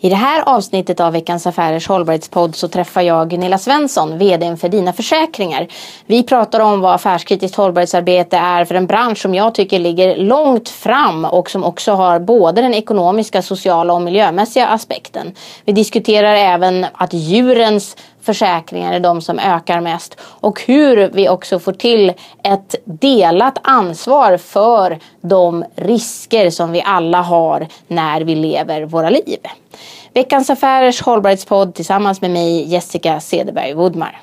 I det här avsnittet av Veckans Affärers hållbarhetspodd så träffar jag Gunilla Svensson, VD för Dina Försäkringar. Vi pratar om vad affärskritiskt hållbarhetsarbete är för en bransch som jag tycker ligger långt fram och som också har både den ekonomiska, sociala och miljömässiga aspekten. Vi diskuterar även att djurens försäkringar är de som ökar mest och hur vi också får till ett delat ansvar för de risker som vi alla har när vi lever våra liv. Veckans Affärers hållbarhetspodd tillsammans med mig Jessica Cederberg Woodmar.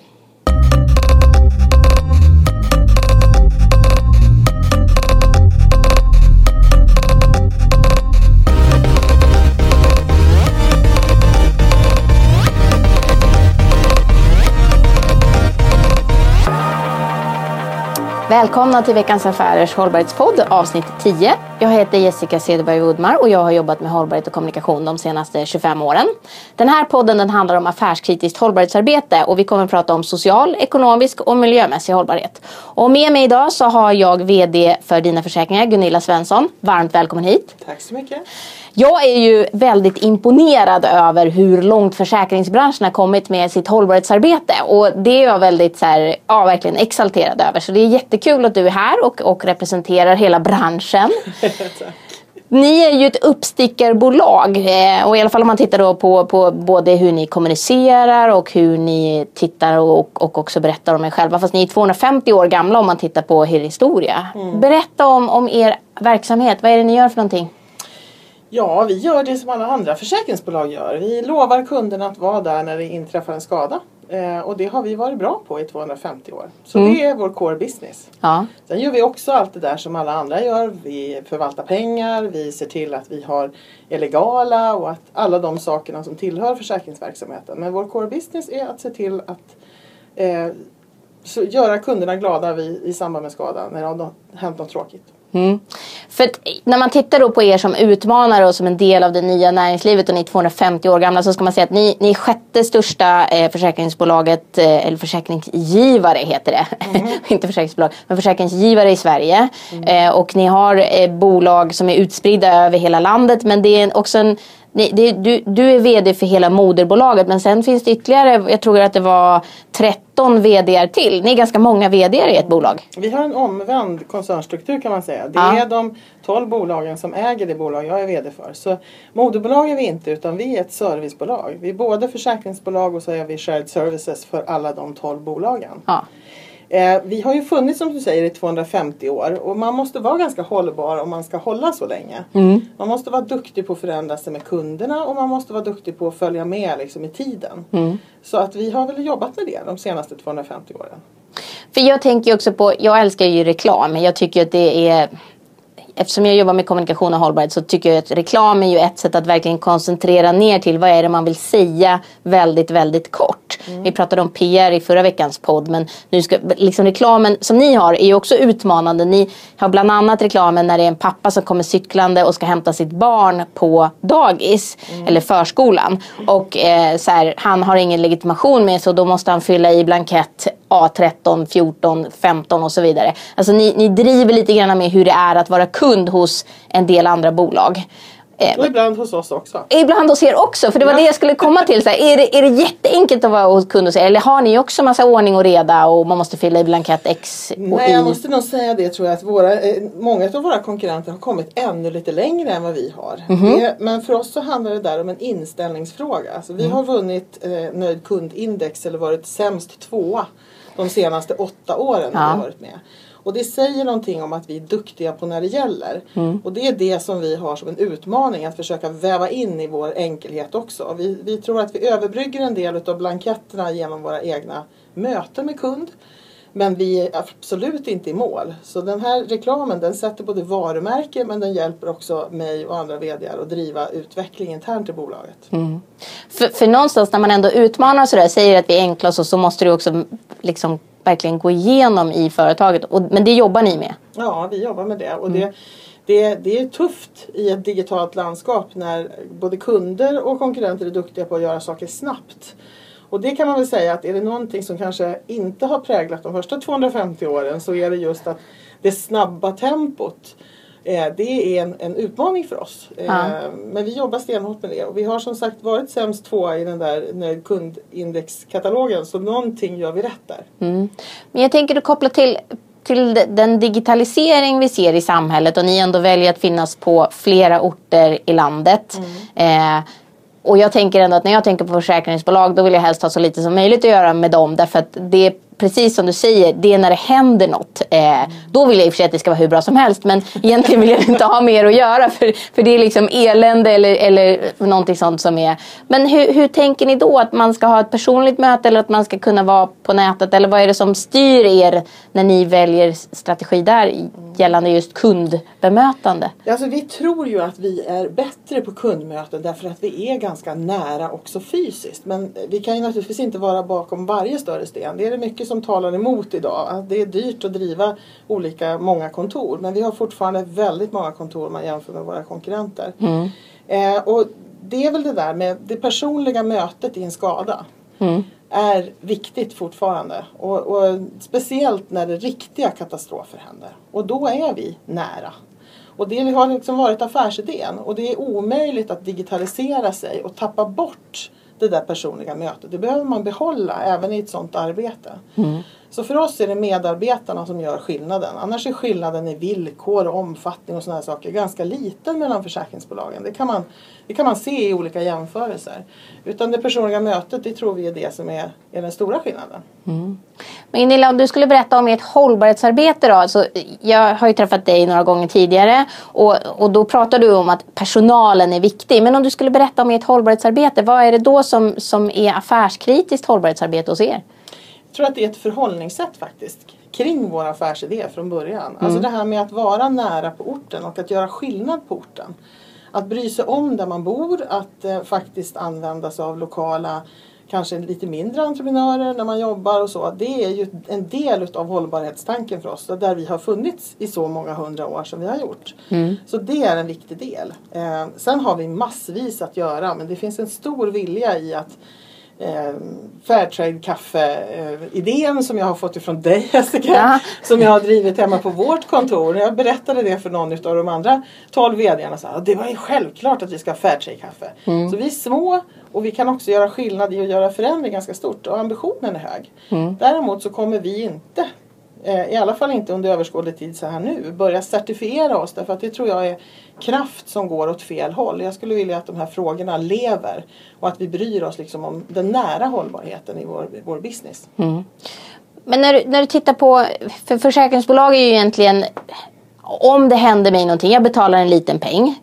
Välkomna till veckans Affärers hållbarhetspodd avsnitt 10. Jag heter Jessica Cederberg Woodmar och jag har jobbat med hållbarhet och kommunikation de senaste 25 åren. Den här podden den handlar om affärskritiskt hållbarhetsarbete och vi kommer att prata om social, ekonomisk och miljömässig hållbarhet. Och med mig idag så har jag VD för Dina Försäkringar, Gunilla Svensson. Varmt välkommen hit. Tack så mycket. Jag är ju väldigt imponerad över hur långt försäkringsbranschen har kommit med sitt hållbarhetsarbete. Och det är jag väldigt så här, ja, verkligen exalterad över. Så det är jättekul att du är här och, och representerar hela branschen. Ni är ju ett uppstickarbolag eh, och i alla fall om man tittar då på, på både hur ni kommunicerar och hur ni tittar och, och också berättar om er själva. Fast ni är 250 år gamla om man tittar på er historia. Mm. Berätta om, om er verksamhet. Vad är det ni gör för någonting? Ja, vi gör det som alla andra försäkringsbolag gör. Vi lovar kunderna att vara där när det inträffar en skada. Eh, och det har vi varit bra på i 250 år. Så mm. det är vår core business. Ja. Sen gör vi också allt det där som alla andra gör. Vi förvaltar pengar, vi ser till att vi har är legala och att alla de sakerna som tillhör försäkringsverksamheten. Men vår core business är att se till att eh, göra kunderna glada vid, i samband med skada när det har hänt något tråkigt. Mm. För när man tittar då på er som utmanare och som en del av det nya näringslivet och ni är 250 år gamla så ska man säga att ni, ni är sjätte största eh, försäkringsbolaget, eh, eller försäkringsgivare heter det. Mm. Inte försäkringsbolag, men försäkringsgivare i Sverige. Mm. Eh, och ni har eh, bolag som är utspridda över hela landet men det är också en det, det, du, du är VD för hela moderbolaget men sen finns det ytterligare, jag tror att det var 13 VD till. Ni är ganska många VD i ett bolag. Vi har en omvänd koncernstruktur kan man säga. Det ja. är de 12 bolagen som äger det bolag jag är VD för. Så moderbolag är vi inte utan vi är ett servicebolag. Vi är både försäkringsbolag och så är vi shared services för alla de 12 bolagen. Ja. Eh, vi har ju funnits som du säger i 250 år och man måste vara ganska hållbar om man ska hålla så länge. Mm. Man måste vara duktig på att förändra sig med kunderna och man måste vara duktig på att följa med liksom, i tiden. Mm. Så att vi har väl jobbat med det de senaste 250 åren. För jag tänker också på, jag älskar ju reklam. Jag tycker att det är eftersom jag jobbar med kommunikation och hållbarhet så tycker jag att reklam är ju ett sätt att verkligen koncentrera ner till vad är det man vill säga väldigt, väldigt kort. Mm. Vi pratade om PR i förra veckans podd men nu ska, liksom reklamen som ni har är ju också utmanande. Ni har bland annat reklamen när det är en pappa som kommer cyklande och ska hämta sitt barn på dagis mm. eller förskolan. Och eh, så här, han har ingen legitimation med så då måste han fylla i blankett A13, 14, 15 och så vidare. Alltså ni, ni driver lite grann med hur det är att vara kund hos en del andra bolag. Eh, och ibland hos oss också. Ibland hos er också, för det var ja. det jag skulle komma till. Så här, är, det, är det jätteenkelt att vara hos kund hos er? Eller har ni också massa ordning och reda och man måste fylla i blankett X och Nej, jag måste nog säga det tror jag att våra, eh, många av våra konkurrenter har kommit ännu lite längre än vad vi har. Mm -hmm. det, men för oss så handlar det där om en inställningsfråga. Alltså, vi mm. har vunnit eh, nöjd kundindex eller varit sämst tvåa de senaste åtta åren ja. har varit med. Och det säger någonting om att vi är duktiga på när det gäller. Mm. Och det är det som vi har som en utmaning att försöka väva in i vår enkelhet också. Vi, vi tror att vi överbrygger en del av blanketterna genom våra egna möten med kund. Men vi är absolut inte i mål. Så den här reklamen den sätter både varumärke men den hjälper också mig och andra VDR att driva utveckling internt i bolaget. Mm. För, för någonstans när man ändå utmanar sådär, säger att vi är enkla så, så måste du också liksom verkligen gå igenom i företaget. Och, men det jobbar ni med? Ja, vi jobbar med det. Och mm. det, det, det är tufft i ett digitalt landskap när både kunder och konkurrenter är duktiga på att göra saker snabbt. Och det kan man väl säga att är det någonting som kanske inte har präglat de första 250 åren så är det just att det snabba tempot Eh, det är en, en utmaning för oss. Eh, Ja. Men vi jobbar stenhårt med det och vi har som sagt varit sämst tvåa i den där nöjd kundindexkatalogen så någonting gör vi rätt där. Men jag tänker du koppla till, till den digitalisering vi ser i samhället och ni ändå väljer att finnas på flera orter i landet. Eh, och jag tänker ändå att när jag tänker på försäkringsbolag då vill jag helst ha så lite som möjligt att göra med dem därför att det precis som du säger, det är när det händer något. Eh, då vill jag i och för sig att det ska vara hur bra som helst men egentligen vill jag inte ha mer att göra för, för det är liksom elände eller, eller någonting sånt som är. Men hur, hur tänker ni då? Att man ska ha ett personligt möte eller att man ska kunna vara på nätet? Eller vad är det som styr er när ni väljer strategi där gällande just kundbemötande? Alltså, vi tror ju att vi är bättre på kundmöten därför att vi är ganska nära också fysiskt. Men vi kan ju naturligtvis inte vara bakom varje större sten. Det är det mycket som talar emot idag. Att Det är dyrt att driva olika, många kontor. Men vi har fortfarande väldigt många kontor om man jämför med våra konkurrenter. Eh, och det är väl det där med det personliga mötet i en skada. är viktigt fortfarande. Och, och speciellt när det riktiga katastrofer händer. Och då är vi nära. Och det har liksom varit affärsidén. Och det är omöjligt att digitalisera sig och tappa bort det där personliga mötet. Det behöver man behålla även i ett sådant arbete. Mm. Så för oss är det medarbetarna som gör skillnaden. Annars är skillnaden i villkor och omfattning och sådana här saker ganska liten mellan försäkringsbolagen. Det kan man, det kan man se i olika jämförelser. Utan det personliga mötet, det tror vi är det som är, är den stora skillnaden. Mm. Men Gunilla, om du skulle berätta om ert hållbarhetsarbete då. Alltså, jag har ju träffat dig några gånger tidigare och, och då pratar du om att personalen är viktig. Men om du skulle berätta om ert hållbarhetsarbete, vad är det då som, som är affärskritiskt hållbarhetsarbete hos er? Tror att det är ett förhållningssätt faktiskt kring vår affärsidé från början. Alltså det här med att vara nära på orten och att göra skillnad på orten. Att bry sig om där man bor, att eh, faktiskt använda sig av lokala kanske lite mindre entreprenörer när man jobbar och så. Det är ju en del utav hållbarhetstanken för oss. Där vi har funnits i så många hundra år som vi har gjort. Så det är en viktig del. Eh, sen har vi massvis att göra men det finns en stor vilja i att eh, Fairtrade kaffe-idén som jag har fått ifrån dig Jessica. Ja. Som jag har drivit hemma på vårt kontor. Jag berättade det för någon av de andra 12 vdarna sa det var ju självklart att vi ska ha Fairtrade kaffe. Så vi är små och vi kan också göra skillnad i att göra förändring ganska stort och ambitionen är hög. Däremot så kommer vi inte eh, i alla fall inte under överskådlig tid så här nu, börja certifiera oss därför att det tror jag är kraft som går åt fel håll. Jag skulle vilja att de här frågorna lever och att vi bryr oss liksom om den nära hållbarheten i vår, vår business. Men när du, när du tittar på, för försäkringsbolag är ju egentligen om det händer mig någonting, jag betalar en liten peng.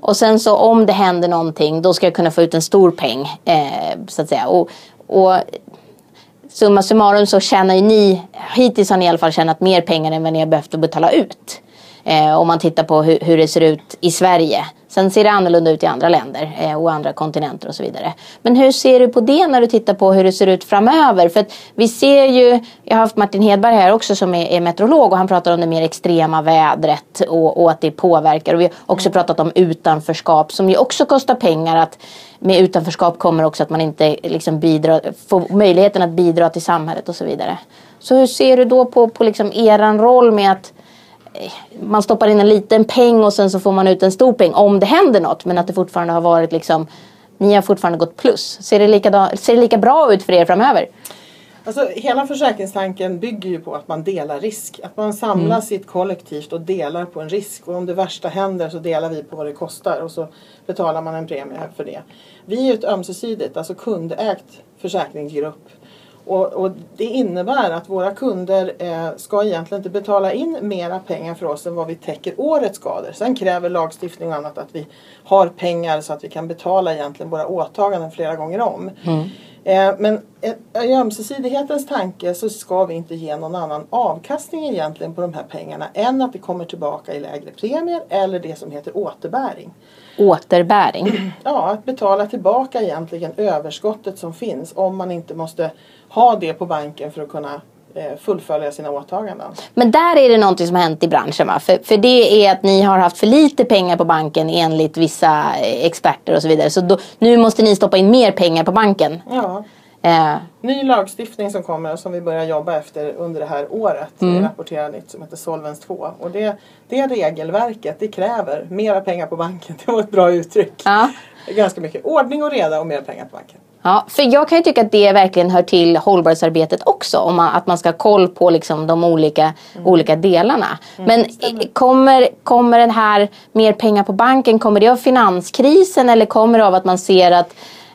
Och sen så om det händer någonting då ska jag kunna få ut en stor peng. Eh, så att säga. Och, och summa summarum så tjänar ju ni, hittills har ni i alla fall tjänat mer pengar än vad ni har behövt att betala ut. Eh, om man tittar på hur, hur det ser ut i Sverige. Sen ser det annorlunda ut i andra länder eh, och andra kontinenter och så vidare. Men hur ser du på det när du tittar på hur det ser ut framöver? För att vi ser ju, jag har haft Martin Hedberg här också som är, är meteorolog och han pratar om det mer extrema vädret och, och att det påverkar. Och vi har också pratat om utanförskap som ju också kostar pengar. Att med utanförskap kommer också att man inte liksom bidrar, får möjligheten att bidra till samhället och så vidare. Så hur ser du då på, på liksom eran roll med att man stoppar in en liten peng och sen så får man ut en stor peng om det händer något. Men att det fortfarande har varit liksom, ni har fortfarande gått plus. Ser det, lika, ser det lika bra ut för er framöver? Alltså, hela försäkringstanken bygger ju på att man delar risk. Att man samlas i ett kollektivt och delar på en risk. Och om det värsta händer så delar vi på vad det kostar och så betalar man en premie för det. Vi är ju ett ömsesidigt, alltså kundägt försäkringsgrupp. Och, och det innebär att våra kunder eh, ska egentligen inte betala in mera pengar för oss än vad vi täcker årets skador. Sen kräver lagstiftning och annat att vi har pengar så att vi kan betala egentligen våra åtaganden flera gånger om. Mm men eh, i ömsesidighetens tanke så ska vi inte ge någon annan avkastning egentligen på de här pengarna än att det kommer tillbaka i lägre premier eller det som heter återbäring. Återbäring. Ja, att betala tillbaka egentligen överskottet som finns om man inte måste ha det på banken för att kunna eh, fullfölja sina åtaganden. Men där är det någonting som har hänt i branschen va? För, för det är att ni har haft för lite pengar på banken enligt vissa eh, experter och så vidare. Så då, nu måste ni stoppa in mer pengar på banken. Ja, Eh, Ny lagstiftning som kommer och som vi börjar jobba efter under det här året. Mm. rapporterar nytt som heter Solvens 2. Och det, det regelverket det kräver mera pengar på banken. Det var ett bra uttryck. Ja. Ganska mycket ordning och reda och mer pengar på banken. Ja, för jag kan ju tycka att det verkligen hör till hållbarhetsarbetet också. Om man, att man ska ha koll på liksom de olika, mm. olika delarna. Mm, Men kommer, kommer den här mer pengar på banken, kommer det av finanskrisen eller kommer det av att man ser att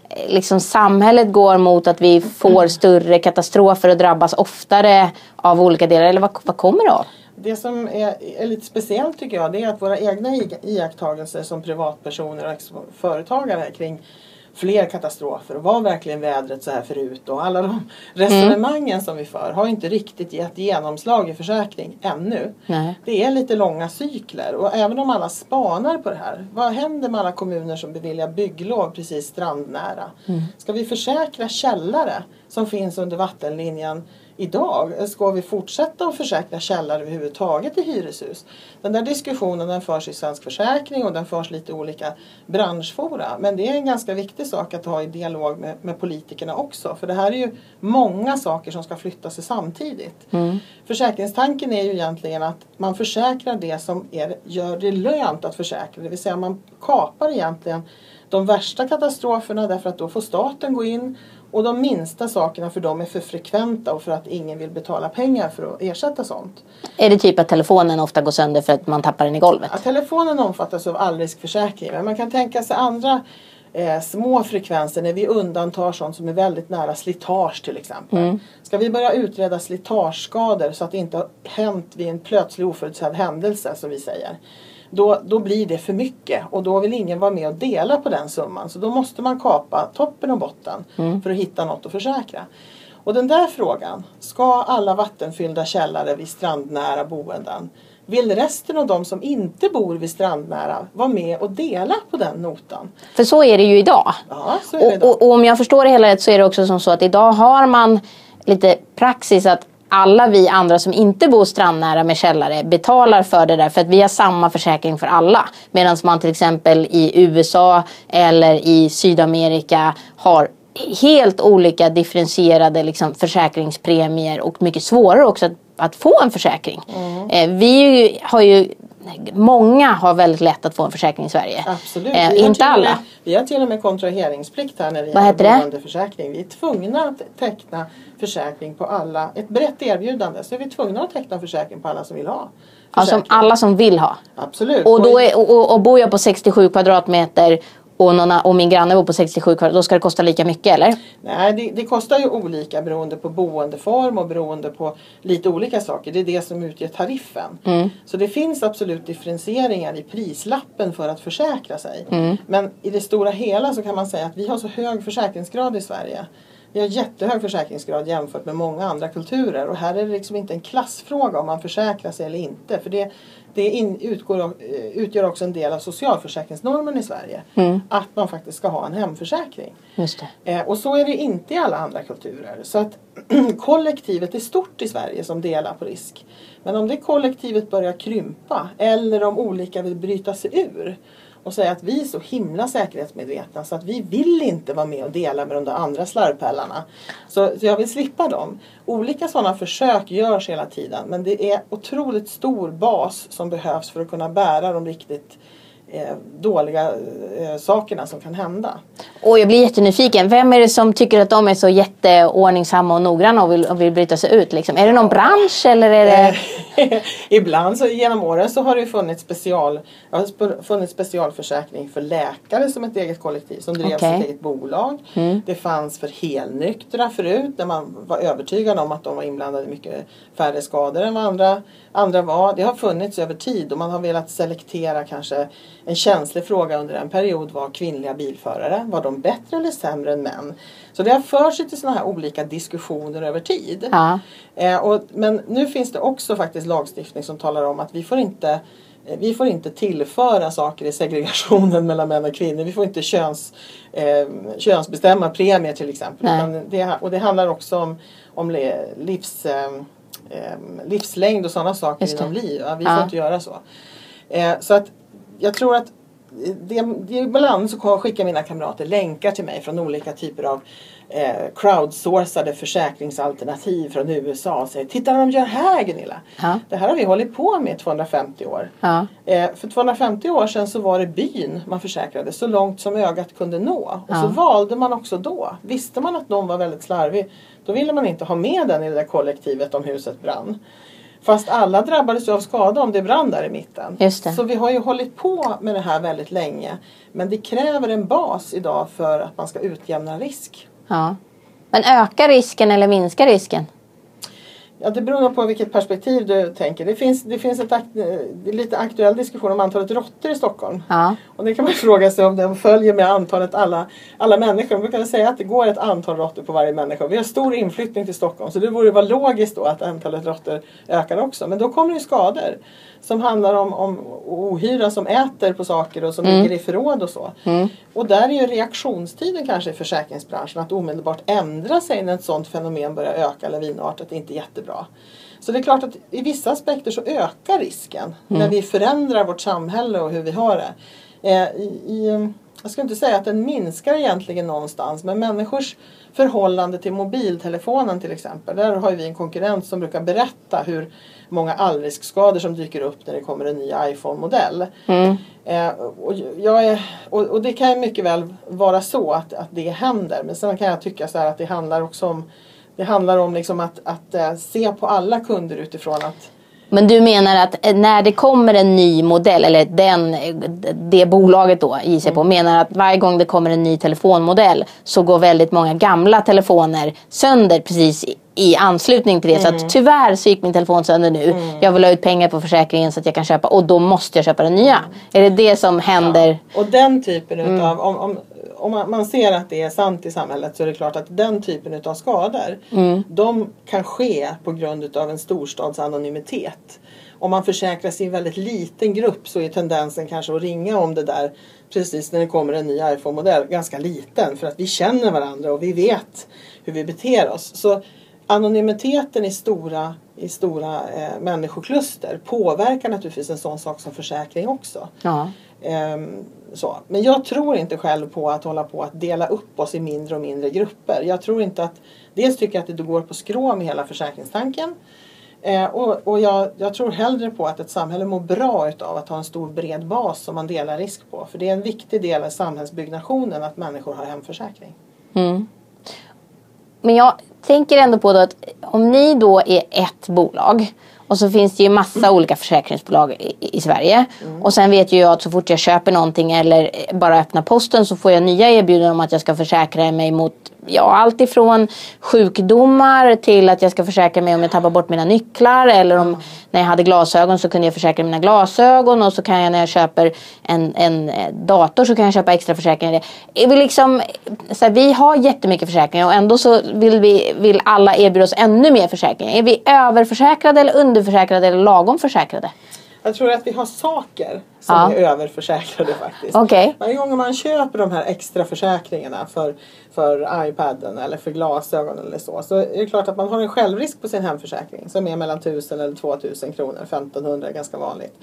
eh, liksom samhället går mot att vi får större katastrofer och drabbas oftare av olika delar? Eller vad, vad kommer det av? Det som är, är, lite speciellt tycker jag det är att våra egna iakttagelser som privatpersoner och företagare kring fler katastrofer och var verkligen vädret så här förut och alla de resonemangen mm. som vi för har inte riktigt gett genomslag i försäkring ännu. Nej. Det är lite långa cykler och även om alla spanar på det här. Vad händer med alla kommuner som beviljar bygglov precis strandnära? Mm. Ska vi försäkra källare som finns under vattenlinjen idag? Ska vi fortsätta att försäkra källare överhuvudtaget i hyreshus? Den där diskussionen den förs i Svensk Försäkring och den förs lite olika branschfora. Men det är en ganska viktig sak att ha i dialog med, med politikerna också. För det här är ju många saker som ska flytta sig samtidigt. Mm. Försäkringstanken är ju egentligen att man försäkrar det som är, gör det lönt att försäkra. Det vill säga man kapar egentligen de värsta katastroferna därför att då får staten gå in och de minsta sakerna för dem är för frekventa och för att ingen vill betala pengar för att ersätta sånt. Är det typ att telefonen ofta går sönder för att man tappar den i golvet? Ja, telefonen omfattas av allriskförsäkring men man kan tänka sig andra eh, små frekvenser när vi undantar sånt som är väldigt nära slitage till exempel. Mm. Ska vi börja utreda slitageskador så att det inte har hänt vid en plötslig oförutsedd händelse som vi säger då, då blir det för mycket och då vill ingen vara med och dela på den summan. Så då måste man kapa toppen och botten mm. för att hitta något att försäkra. Och den där frågan, ska alla vattenfyllda källare vid strandnära boenden vill resten av de som inte bor vid strandnära vara med och dela på den notan? För så är det ju idag. Ja, så är det idag. Och, och, och om jag förstår det hela rätt så är det också som så att idag har man lite praxis att alla vi andra som inte bor strandnära med källare betalar för det där för att vi har samma försäkring för alla. Medan man till exempel i USA eller i Sydamerika har helt olika differentierade liksom, försäkringspremier och mycket svårare också att, att få en försäkring. Mm. Eh, vi har ju Många har väldigt lätt att få en försäkring i Sverige. Absolut. Eh, inte alla. Med, vi har till och med kontraheringsplikt här när det Vad gäller boendeförsäkring. Vi är tvungna att teckna försäkring på alla. Ett brett erbjudande så är vi tvungna att teckna försäkring på alla som vill ha. Alltså alla som vill ha? Absolut. Och, då är, och, och bor jag på 67 kvadratmeter och, någon, och min granne bor på 67 kvadrat, då ska det kosta lika mycket eller? Nej, det, det, kostar ju olika beroende på boendeform och beroende på lite olika saker. Det är det som utgör tariffen. Mm. Så det finns absolut differentieringar i prislappen för att försäkra sig. Mm. Men i det stora hela så kan man säga att vi har så hög försäkringsgrad i Sverige. Vi har jättehög försäkringsgrad jämfört med många andra kulturer och här är det liksom inte en klassfråga om man försäkrar sig eller inte. För det, det in, utgår, eh, utgör också en del av socialförsäkringsnormen i Sverige. Mm. Att man faktiskt ska ha en hemförsäkring. Eh, och så är det inte i alla andra kulturer. Så att kollektivet är stort i Sverige som delar på risk. Men om det kollektivet börjar krympa eller om olika vill bryta sig ur och säga att vi är så himla säkerhetsmedvetna så att vi vill inte vara med och dela med de där andra slarvpällarna. Så, så jag vill slippa dem. Olika sådana försök görs hela tiden men det är otroligt stor bas som behövs för att kunna bära de riktigt eh, dåliga eh, sakerna som kan hända. Och jag blir jättenyfiken. Vem är det som tycker att de är så jätteordningsamma och noggranna och vill, och vill bryta sig ut? Liksom? Är det någon bransch eller är det? Ibland så genom åren så har det funnits, special, funnits specialförsäkring för läkare som ett eget kollektiv som drev okay. sitt eget bolag. Mm. Det fanns för helnyktra förut när man var övertygad om att de var inblandade i mycket färre skador än vad andra, andra var. Det har funnits över tid och man har velat selektera kanske en känslig fråga under en period var kvinnliga bilförare. Var de bättre eller sämre än män? Så det har fört sig till sådana här olika diskussioner över tid. Ja. Eh, och, men nu finns det också faktiskt lagstiftning som talar om att vi får inte eh, vi får inte tillföra saker i segregationen mellan män och kvinnor. Vi får inte köns, eh, könsbestämma premier till exempel. Det, och det handlar också om, om livs, eh, eh livslängd och sådana saker inom liv. Ja, vi får inte göra så. Eh, så att jag tror att det, det, ibland så skickar mina kamrater länkar till mig från olika typer av eh, crowdsourcade försäkringsalternativ från USA och säger Titta vad de gör här Gunilla! Ja. Det här har vi hållit på med i 250 år. Eh, för 250 år sedan så var det byn man försäkrade så långt som ögat kunde nå. Och så Ja. valde man också då. Visste man att någon var väldigt slarvig då ville man inte ha med den i det där kollektivet om huset brann. Fast alla drabbades av skada om det brann där i mitten. Så vi har ju hållit på med det här väldigt länge. Men det kräver en bas idag för att man ska utjämna risk. Ja. Men ökar risken eller minskar risken? Ja, det beror på vilket perspektiv du tänker. Det finns, det finns ett är lite aktuell diskussion om antalet råttor i Stockholm. Ja. Och det kan man fråga sig om den följer med antalet alla, alla människor. Man brukar säga att det går ett antal råttor på varje människa. Vi har stor inflyttning till Stockholm så det borde vara logiskt då att antalet råttor ökar också. Men då kommer det ju skador som handlar om, om ohyra som äter på saker och som ligger i förråd och så. Och där är ju reaktionstiden kanske i försäkringsbranschen att omedelbart ändra sig när ett sådant fenomen börjar öka lavinartat är inte jättebra. Så det är klart att i vissa aspekter så ökar risken när vi förändrar vårt samhälle och hur vi har det. Eh, i, i, jag ska inte säga att den minskar egentligen någonstans men människors förhållande till mobiltelefonen till exempel. Där har vi en konkurrent som brukar berätta hur många allriskskador som dyker upp när det kommer en ny iPhone-modell. Eh, och, jag är, och, och det kan ju mycket väl vara så att, att det händer. Men sen kan jag tycka så att det handlar också om det handlar om liksom att, att eh, se på alla kunder utifrån att Men du menar att eh, när det kommer en ny modell, eller den, det bolaget då gissar jag på, menar att varje gång det kommer en ny telefonmodell så går väldigt många gamla telefoner sönder precis i- anslutning till det. Så att tyvärr så gick min telefon sönder nu. Jag vill ha ut pengar på försäkringen så att jag kan köpa och då måste jag köpa den nya. Är det det som händer? Och den typen utav, om, om, om man, ser att det är sant i samhället så är det klart att den typen utav skador de kan ske på grund utav en storstadsanonymitet. Om man försäkrar sig i en väldigt liten grupp så är tendensen kanske att ringa om det där precis när det kommer en ny iPhone-modell ganska liten för att vi känner varandra och vi vet hur vi beter oss. Så anonymiteten i stora, i stora eh, människokluster påverkar naturligtvis en sån sak som försäkring också. Ja. Ehm, så. Men jag tror inte själv på att hålla på att dela upp oss i mindre och mindre grupper. Jag tror inte att, dels tycker jag att det går på skrå med hela försäkringstanken. Eh, och och jag, jag tror hellre på att ett samhälle mår bra utav att ha en stor bred bas som man delar risk på. För det är en viktig del av samhällsbyggnationen att människor har hemförsäkring. Men jag tänker ändå på då att om ni då är ett bolag och så finns det ju massa olika försäkringsbolag i, i Sverige. Och sen vet ju jag att så fort jag köper någonting eller bara öppnar posten så får jag nya erbjudanden om att jag ska försäkra mig mot ja, allt ifrån sjukdomar till att jag ska försäkra mig om jag tappar bort mina nycklar eller om när jag hade glasögon så kunde jag försäkra mina glasögon och så kan jag när jag köper en, en eh, dator så kan jag köpa extra försäkringar. Vi, liksom, så här, vi har jättemycket försäkringar och ändå så vill, vi, vill alla erbjuda oss ännu mer försäkringar. Är vi överförsäkrade eller underförsäkrade eller lagom försäkrade? Jag tror att vi har saker som Ja. är överförsäkrade faktiskt. Okej. Varje gång man köper de här extra försäkringarna för, för iPaden eller för glasögon eller så. Så är det klart att man har en självrisk på sin hemförsäkring som är mellan 1000 eller 2000 kronor. 1500 är ganska vanligt.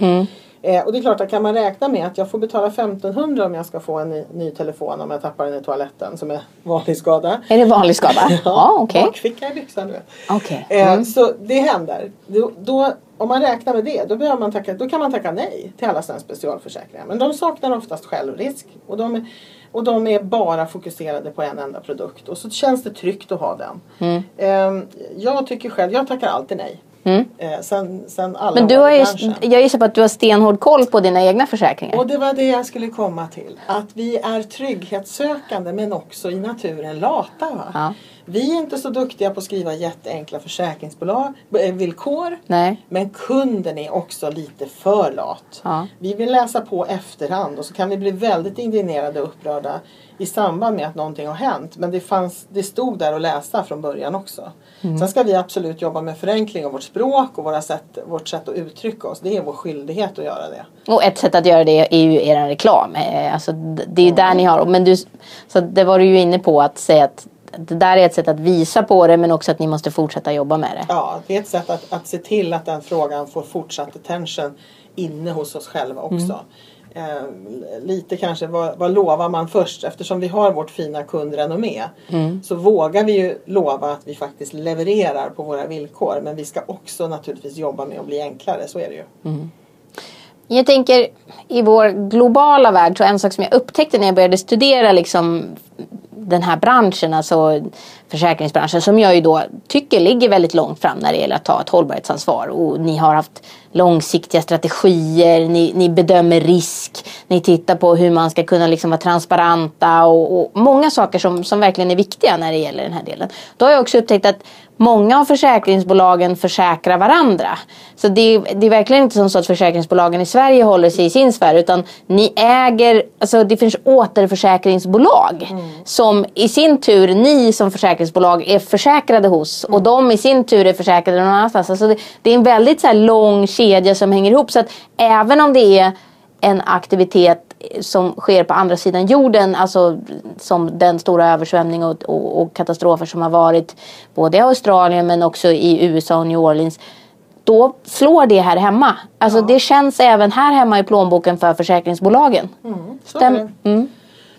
Eh, och det är klart att kan man räkna med att jag får betala 1500 om jag ska få en ny, ny telefon om jag tappar den i toaletten som är vanlig skada. Är det vanlig skada? Ja, okej. Bakficka i byxan du vet. Okej. Eh, Så det händer. Då, då, om man räknar med det då, man tacka, då kan man tacka nej till alla sådana specialförsäkringar. Men de saknar oftast självrisk och de, och de är bara fokuserade på en enda produkt. Och så känns det tryggt att ha den. Eh, Jag tycker själv, jag tackar alltid nej. Eh, sen, sen alla Men du har ju, jag gissar på att du har stenhård koll på dina egna försäkringar. Och det var det jag skulle komma till. Att vi är trygghetssökande men också i naturen lata. Ja. Vi är inte så duktiga på att skriva jätteenkla försäkringsbolag, eh, villkor. Nej. Men kunden är också lite för lat. Ja. Vi vill läsa på efterhand och så kan vi bli väldigt indignerade och upprörda i samband med att någonting har hänt. Men det, fanns, det stod där att läsa från början också. Mm. Sen ska vi absolut jobba med förenkling av vårt språk och våra sätt, vårt sätt att uttrycka oss. Det är vår skyldighet att göra det. Och ett sätt att göra det är ju er reklam. Eh, Alltså, det är ju Mm. där ni har. Men du, så det var du ju inne på att säga att det där är ett sätt att visa på det men också att ni måste fortsätta jobba med det. Ja, det är ett sätt att, att se till att den frågan får fortsatt attention inne hos oss själva också. Eh, lite kanske vad, vad lovar man först eftersom vi har vårt fina kundrenommé Mm. så vågar vi ju lova att vi faktiskt levererar på våra villkor men vi ska också naturligtvis jobba med att bli enklare, så är det ju. Jag tänker i vår globala värld så en sak som jag upptäckte när jag började studera liksom den här branschen, alltså försäkringsbranschen som jag ju då tycker ligger väldigt långt fram när det gäller att ta ett hållbarhetsansvar. Och ni har haft långsiktiga strategier, ni, ni bedömer risk, ni tittar på hur man ska kunna liksom vara transparenta och, och många saker som, som verkligen är viktiga när det gäller den här delen. Då har jag också upptäckt att många av försäkringsbolagen försäkrar varandra. Så det är, det är verkligen inte som så att försäkringsbolagen i Sverige håller sig i sin sfär utan ni äger, alltså det finns återförsäkringsbolag som i sin tur, ni som försäkringsbolag är försäkrade hos och de i sin tur är försäkrade någon annanstans. Alltså det, det är en väldigt så lång kedja som hänger ihop så att även om det är en aktivitet som sker på andra sidan jorden, alltså som den stora översvämning och, och, och katastrofer som har varit både i Australien men också i USA och New Orleans. Då slår det här hemma. Alltså det känns även här hemma i plånboken för försäkringsbolagen. Så Stäm-. Mm.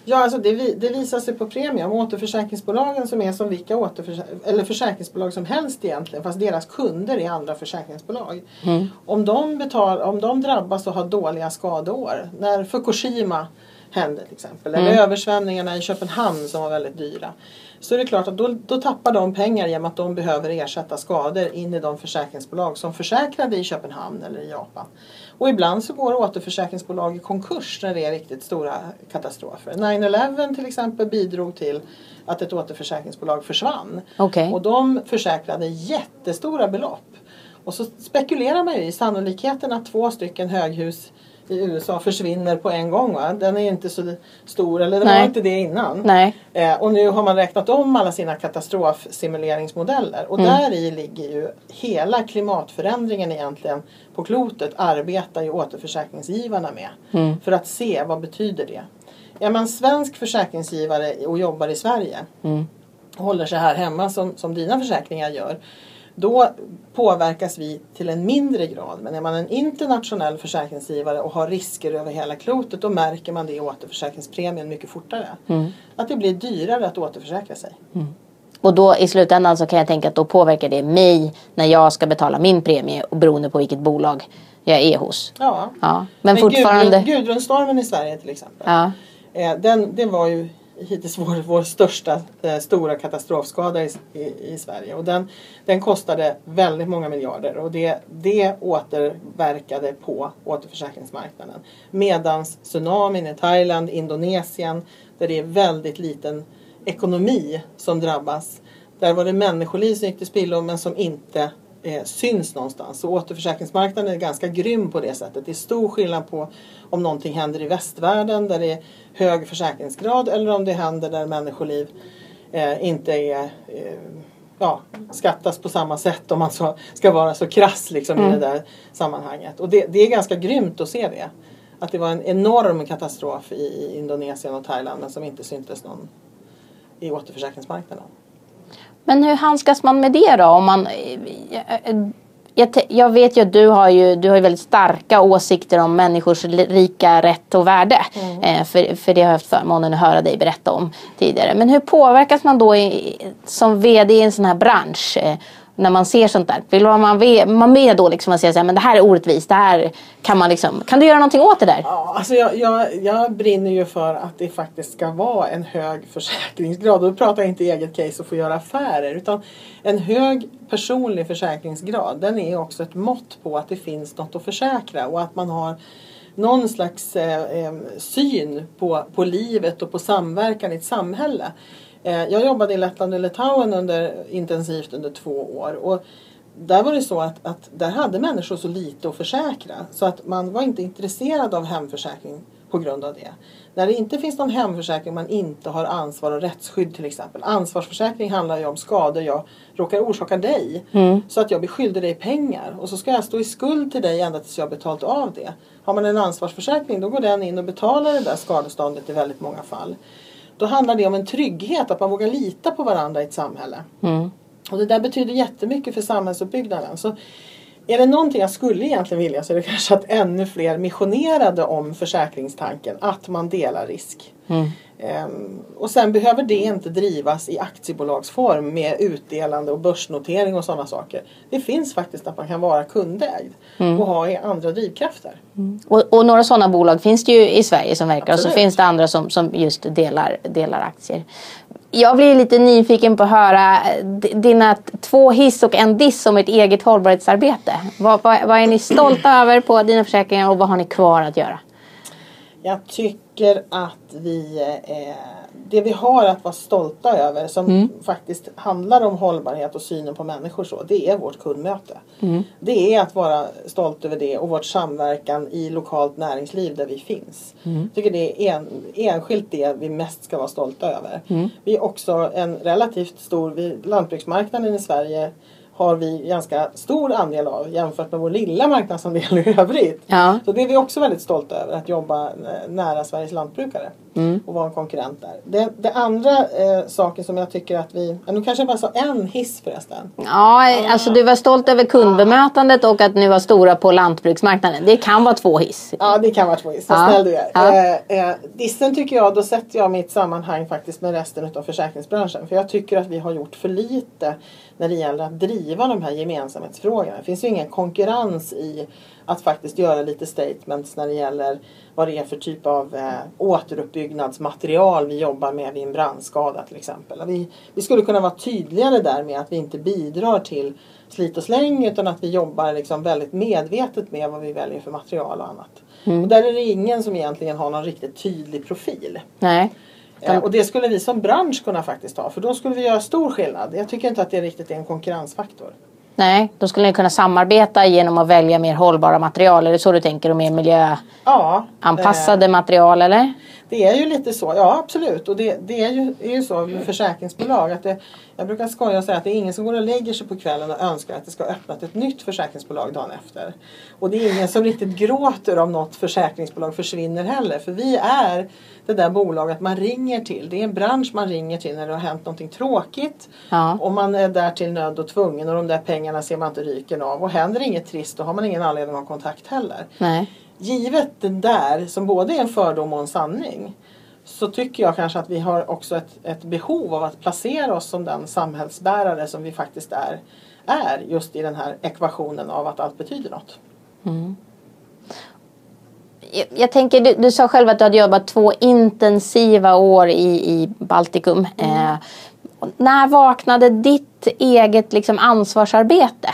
Ja, alltså det, det visar sig på premium. Återförsäkringsbolagen som är som vilka återförs- eller försäkringsbolag som helst egentligen fast deras kunder är andra försäkringsbolag. Om, de betal, om de drabbas och har dåliga skadeår, när Fukushima hände till exempel, eller översvämningarna i Köpenhamn som var väldigt dyra. Så är det klart att då, då tappar de pengar genom att de behöver ersätta skador in i de försäkringsbolag som försäkrade i Köpenhamn eller i Japan. Och ibland så går återförsäkringsbolag i konkurs när det är riktigt stora katastrofer. 9-11 till exempel bidrog till att ett återförsäkringsbolag försvann. Okej. Och de försäkrade jättestora belopp. Och så spekulerar man ju i sannolikheten att två stycken höghus i USA försvinner på en gång. Va? Den är inte så stor, eller det var Nej. inte det innan. Nej. Eh, och nu har man räknat om alla sina katastrofsimuleringsmodeller. Och där i ligger ju hela klimatförändringen egentligen på klotet arbetar ju återförsäkringsgivarna med. För att se vad betyder det. Är man svensk försäkringsgivare och jobbar i Sverige och håller sig här hemma som, som dina försäkringar gör. Då påverkas vi till en mindre grad. Men är man en internationell försäkringsgivare och har risker över hela klotet då märker man det i återförsäkringspremien mycket fortare. Att det blir dyrare att återförsäkra sig. Och då i slutändan så kan jag tänka att då påverkar det mig när jag ska betala min premie och beroende på vilket bolag jag är hos. Ja. Ja. Men fortfarande. Gudrun, Gudrunstormen i Sverige till exempel. Ja. Eh, den, det var ju hittills vår, vår största eh, stora katastrofskada i, i, i Sverige. Och den, den kostade väldigt många miljarder och det, det återverkade på återförsäkringsmarknaden. Medans tsunamin i Thailand, Indonesien där det är väldigt liten ekonomi som drabbas. Där var det människoliv som gick till spillo men som inte eh, syns någonstans. Så återförsäkringsmarknaden är ganska grym på det sättet. Det är stor skillnad på om någonting händer i västvärlden där det är hög försäkringsgrad eller om det händer där människoliv eh, inte är eh, ja, skattas på samma sätt om man så, ska vara så krass liksom, i det där sammanhanget. Och det, det är ganska grymt att se det. Att det var en enorm katastrof i, i Indonesien och Thailand men som inte syntes någon i återförsäkringsmarknaden. Men hur handskas man med det då? Om man, jag, jag vet ju att du har ju, du har ju väldigt starka åsikter om människors lika rätt och värde. Eh, för, för det har jag haft förmånen att höra dig berätta om tidigare. Men hur påverkas man då i, som VD i en sån här bransch? När man ser sånt där. Vill man ve- man med då liksom och säga så här, men det här är orättvist. Det här kan man liksom, kan du göra någonting åt det där? Ja, alltså jag, jag, jag brinner ju för att det faktiskt ska vara en hög försäkringsgrad. Och då pratar jag inte eget case och få göra affärer. Utan en hög personlig försäkringsgrad den är också ett mått på att det finns något att försäkra. Och att man har någon slags eh, eh syn på, på livet och på samverkan i ett samhälle. Eh, jag jobbade i Lettland och Litauen under, intensivt under två år. Och där var det så att, att där hade människor så lite att försäkra så att man var inte intresserad av hemförsäkring på grund av det. När det inte finns någon hemförsäkring man inte har ansvar och rättsskydd till exempel. Ansvarsförsäkring handlar ju om skador jag råkar orsaka dig. Så att jag blir skyldig dig pengar och så ska jag stå i skuld till dig ända tills jag har betalt av det. Har man en ansvarsförsäkring då går den in och betalar det där skadeståndet i väldigt många fall. Då handlar det om en trygghet, att man vågar lita på varandra i ett samhälle. Och det där betyder jättemycket för samhällsuppbyggnaden. Så är det någonting jag skulle egentligen vilja så är det kanske att ännu fler missionerade om försäkringstanken. Att man delar risk. Mm. Ehm, och sen behöver det inte drivas i aktiebolagsform med utdelande och börsnotering och sådana saker. Det finns faktiskt att man kan vara kundägd och ha andra drivkrafter. Och, och några sådana bolag finns det ju i Sverige som verkar och så Absolut. finns det andra som, som just delar, delar aktier. Jag blir lite nyfiken på att höra dina två hiss och en diss om ert eget hållbarhetsarbete. Vad, vad, vad är ni stolta över på dina försäkringar och vad har ni kvar att göra? Jag tycker att vi, eh, det vi har att vara stolta över som faktiskt handlar om hållbarhet och synen på människor så, det är vårt kundmöte. Det är att vara stolt över det och vårt samverkan i lokalt näringsliv där vi finns. Jag tycker det är en, enskilt det vi mest ska vara stolta över. Vi är också en relativt stor, vi, lantbruksmarknaden i Sverige har vi ganska stor andel av jämfört med vår lilla marknadsandel i övrigt. Ja. Så det är vi också väldigt stolta över, att jobba eh, nära Sveriges lantbrukare och vara en konkurrent där. Det, det andra eh, saken som jag tycker att vi, nu kanske jag bara sa en hiss förresten. Ja, alltså du var stolt över kundbemötandet och att ni var stora på lantbruksmarknaden. Det kan vara två hiss. Ja, det kan vara två hiss. Vad Ja. snäll du är. Ja. Eh, eh, dissen tycker jag, då sätter jag mitt sammanhang faktiskt med resten av försäkringsbranschen. För jag tycker att vi har gjort för lite när det gäller att driva de här gemensamhetsfrågorna. Det finns ju ingen konkurrens i att faktiskt göra lite statements när det gäller vad det är för typ av eh, återuppbyggnadsmaterial vi jobbar med vid en brandskada till exempel. Vi, vi skulle kunna vara tydligare där med att vi inte bidrar till slit och släng utan att vi jobbar liksom väldigt medvetet med vad vi väljer för material och annat. Och där är det ingen som egentligen har någon riktigt tydlig profil. Nej. Eh, och det skulle vi som bransch kunna faktiskt ha för då skulle vi göra stor skillnad. Jag tycker inte att det riktigt är en konkurrensfaktor. Nej, då skulle ni kunna samarbeta genom att välja mer hållbara material. Är det så du tänker? Och mer miljöanpassade Ja, eh, material eller? Det är ju lite så, ja absolut. Och det, det är, ju, är ju så med försäkringsbolag. Att det, jag brukar skoja och säga att det är ingen som går och lägger sig på kvällen och önskar att det ska öppnat ett nytt försäkringsbolag dagen efter. Och det är ingen som riktigt gråter om något försäkringsbolag försvinner heller. För vi är det där bolaget man ringer till. Det är en bransch man ringer till när det har hänt någonting tråkigt. Ja. Och man är där till nöd och tvungen och de där pengarna ser man inte ryken av. Och händer inget trist då har man ingen anledning att ha kontakt heller Nej. Givet det där som både är en fördom och en sanning så tycker jag kanske att vi har också ett, ett behov av att placera oss som den samhällsbärare som vi faktiskt är, är just i den här ekvationen av att allt betyder något. Jag, jag tänker, du, du sa själv att du hade jobbat två intensiva år i, i Baltikum. Eh, och när vaknade ditt eget liksom, ansvarsarbete?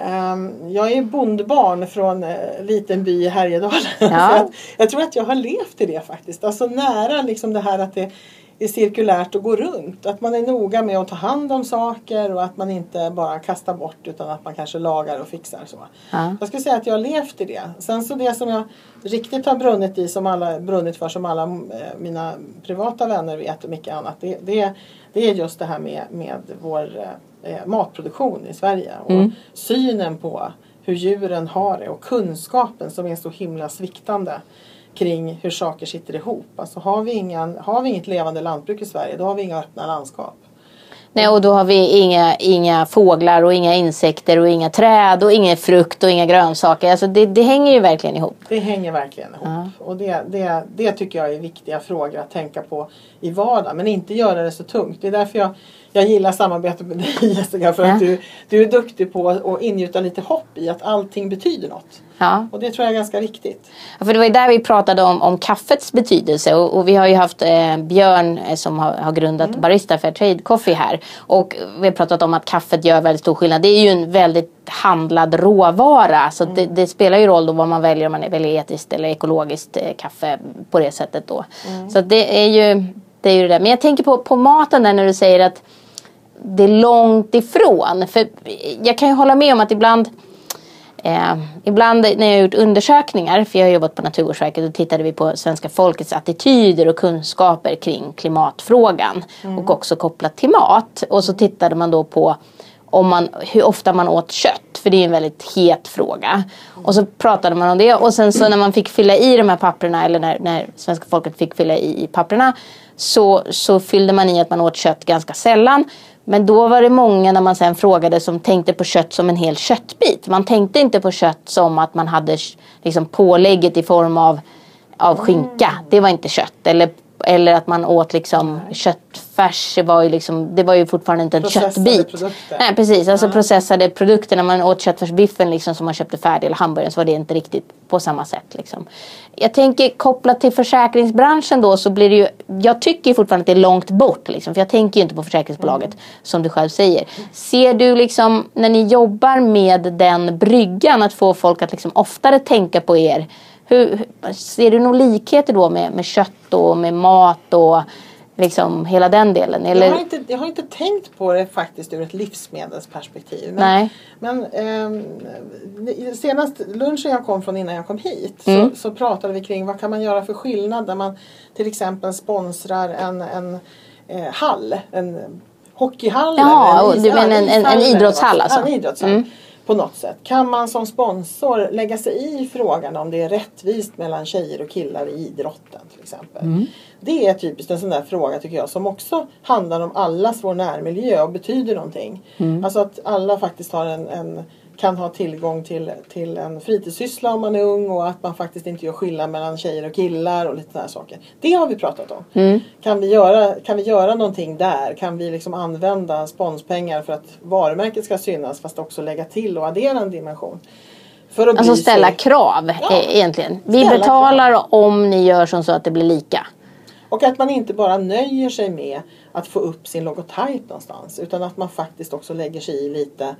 Ehm, jag är bondbarn från en liten by i Härjedalen. Ja. Jag tror att jag har levt i det faktiskt. Alltså nära liksom det här att det är cirkulärt och går runt. Att man är noga med att ta hand om saker och att man inte bara kastar bort utan att man kanske lagar och fixar. Så. Ja. Jag skulle säga att jag har levt i det. Sen så det som jag riktigt har brunnit i, som alla, brunnit för som alla eh, mina privata vänner vet och mycket annat. Det, det, det är just det här med, med vår eh, matproduktion i Sverige. Och Mm. synen på hur djuren har det och kunskapen som är så himla sviktande kring hur saker sitter ihop. Alltså har vi, ingen, har vi inget levande lantbruk i Sverige då har vi inga öppna landskap. Nej, och då har vi inga, inga fåglar och inga insekter och inga träd och ingen frukt och inga grönsaker. Alltså det, det hänger ju verkligen ihop. Det hänger verkligen ihop. Och det, det, det tycker jag är viktiga frågor att tänka på i vardagen. Men inte göra det så tungt. Det är därför jag, jag gillar samarbetet med dig Jessica. För att du, du är duktig på att ingjuta lite hopp i att allting betyder något. Ja. Och det tror jag är ganska viktigt. Ja, För det var ju där vi pratade om, om kaffets betydelse och, och vi har ju haft eh, Björn eh, som har, har grundat Barista Fair Trade Coffee här. Och vi har pratat om att kaffet gör väldigt stor skillnad. Det är ju en väldigt handlad råvara så det, det spelar ju roll då vad man väljer om man väljer etiskt eller ekologiskt eh, kaffe på det sättet då. Så att det är ju det. Är ju det där. Men jag tänker på, på maten där när du säger att det är långt ifrån. För jag kan ju hålla med om att ibland Eh, ibland när jag gjort undersökningar, för jag har jobbat på Naturvårdsverket, då tittade vi på svenska folkets attityder och kunskaper kring klimatfrågan. Och också kopplat till mat. Och så tittade man då på om man, hur ofta man åt kött. För det är en väldigt het fråga. Och så pratade man om det. Och sen så när man fick fylla i de här papperna, eller när, när svenska folket fick fylla i papperna. Så, så fyllde man i att man åt kött ganska sällan. Men då var det många när man sen frågade som tänkte på kött som en hel köttbit. Man tänkte inte på kött som att man hade liksom pålägget i form av, av skinka. Det var inte kött. Eller eller att man åt liksom köttfärs. Var ju liksom, det var ju fortfarande inte en processade köttbit. Produkter. Nej precis, alltså ja. processade produkter. När man åt köttfärsbiffen liksom, som man köpte färdig eller hamburgaren så var det inte riktigt på samma sätt. Liksom. Jag tänker kopplat till försäkringsbranschen då så blir det ju. Jag tycker fortfarande att det är långt bort. Liksom, för jag tänker ju inte på försäkringsbolaget mm. som du själv säger. Ser du liksom när ni jobbar med den bryggan att få folk att liksom oftare tänka på er hur, ser du några likheter då med, med kött och med mat och liksom hela den delen? Eller? Jag, har inte, jag har inte tänkt på det faktiskt ur ett livsmedelsperspektiv. Men, Nej. men eh, senast lunchen jag kom från innan jag kom hit mm. så, så pratade vi kring vad kan man göra för skillnad när man till exempel sponsrar en, en eh, hall. En hockeyhall. Ja, eller en, du menar en, en, en idrottshall alltså? En idrottshall. Mm på något sätt. Kan man som sponsor lägga sig i frågan om det är rättvist mellan tjejer och killar i idrotten till exempel. Mm. Det är typiskt en sån där fråga tycker jag som också handlar om allas vår närmiljö och betyder någonting. Mm. Alltså att alla faktiskt har en, en kan ha tillgång till, till en fritidssyssla om man är ung och att man faktiskt inte gör skillnad mellan tjejer och killar och lite sådana saker. Det har vi pratat om. Mm. Kan, vi göra, kan vi göra någonting där? Kan vi liksom använda sponspengar för att varumärket ska synas fast också lägga till och addera en dimension? För att alltså ställa sig... krav ja. E- egentligen. Vi ställa betalar krav. om ni gör som så att det blir lika. Och att man inte bara nöjer sig med att få upp sin logotyp någonstans utan att man faktiskt också lägger sig i lite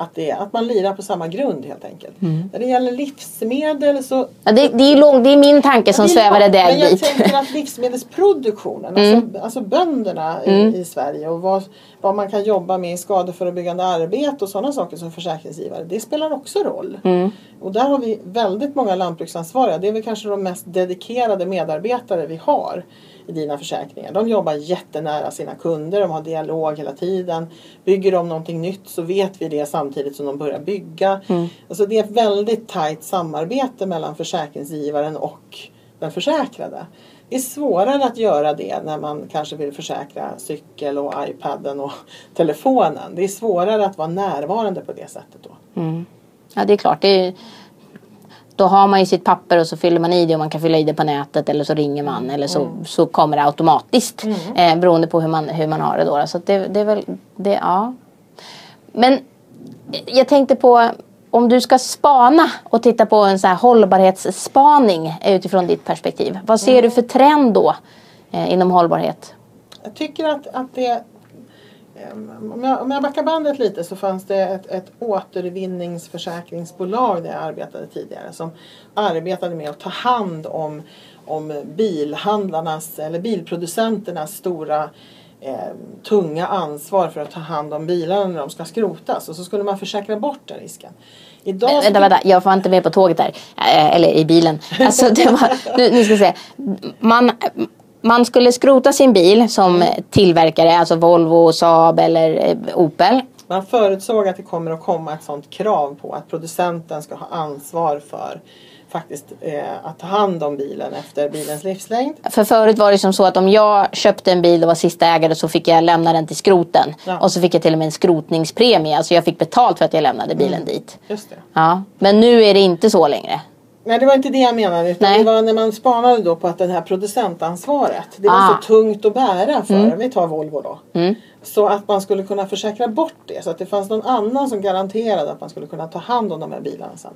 att, det, att man lirar på samma grund helt enkelt. Mm. När det gäller livsmedel så... Ja, det, det, är lång, det är min tanke som svävar där Men jag dit. tänker att livsmedelsproduktionen, mm. alltså, alltså bönderna mm. i, i, Sverige och vad, vad man kan jobba med i skadeförebyggande arbete och sådana saker som försäkringsgivare. Det spelar också roll. Mm. Och där har vi väldigt många lantbruksansvariga. Det är väl kanske de mest dedikerade medarbetare vi har i dina försäkringar. De jobbar jättenära sina kunder, de har dialog hela tiden. Bygger de någonting nytt så vet vi det samtidigt som de börjar bygga. Mm. Alltså det är ett väldigt tajt samarbete mellan försäkringsgivaren och den försäkrade. Det är svårare att göra det när man kanske vill försäkra cykel och iPaden och telefonen. Det är svårare att vara närvarande på det sättet då. Mm. Ja det är klart. Det är då har man ju sitt papper och så fyller man i det och man kan fylla i det på nätet eller så ringer man mm. eller så, mm. så kommer det automatiskt. Mm. Eh, beroende på hur man, hur man har det då. Så det, det är väl, det, ja. Men jag tänkte på om du ska spana och titta på en så här hållbarhetsspaning utifrån ditt perspektiv. Vad ser mm. du för trend då eh, inom hållbarhet? Jag tycker att, att det om jag, om jag backar bandet lite så fanns det ett, ett återvinningsförsäkringsbolag där jag arbetade tidigare som arbetade med att ta hand om, om bilhandlarnas eller bilproducenternas stora eh, tunga ansvar för att ta hand om bilarna när de ska skrotas och så skulle man försäkra bort den risken. Idag vänta, vänta, jag var inte med på tåget där. Äh, eller i bilen. Alltså, var, nu, nu ska jag säga. Man, man skulle skrota sin bil som tillverkare, alltså Volvo, Saab eller eh, Opel. Man förutsåg att det kommer att komma ett sådant krav på att producenten ska ha ansvar för faktiskt eh, att ta hand om bilen efter bilens livslängd. För förut var det som så att om jag köpte en bil och var sista ägare så fick jag lämna den till skroten. Ja. Och så fick jag till och med en skrotningspremie. Alltså jag fick betalt för att jag lämnade bilen mm. dit. Just det. Ja. Men nu är det inte så längre. Nej det var inte det jag menade utan Nej. det var när man spanade då på att det här producentansvaret det var ah. så tungt att bära för, mm. vi tar Volvo då. Mm. Så att man skulle kunna försäkra bort det så att det fanns någon annan som garanterade att man skulle kunna ta hand om de här bilarna sen.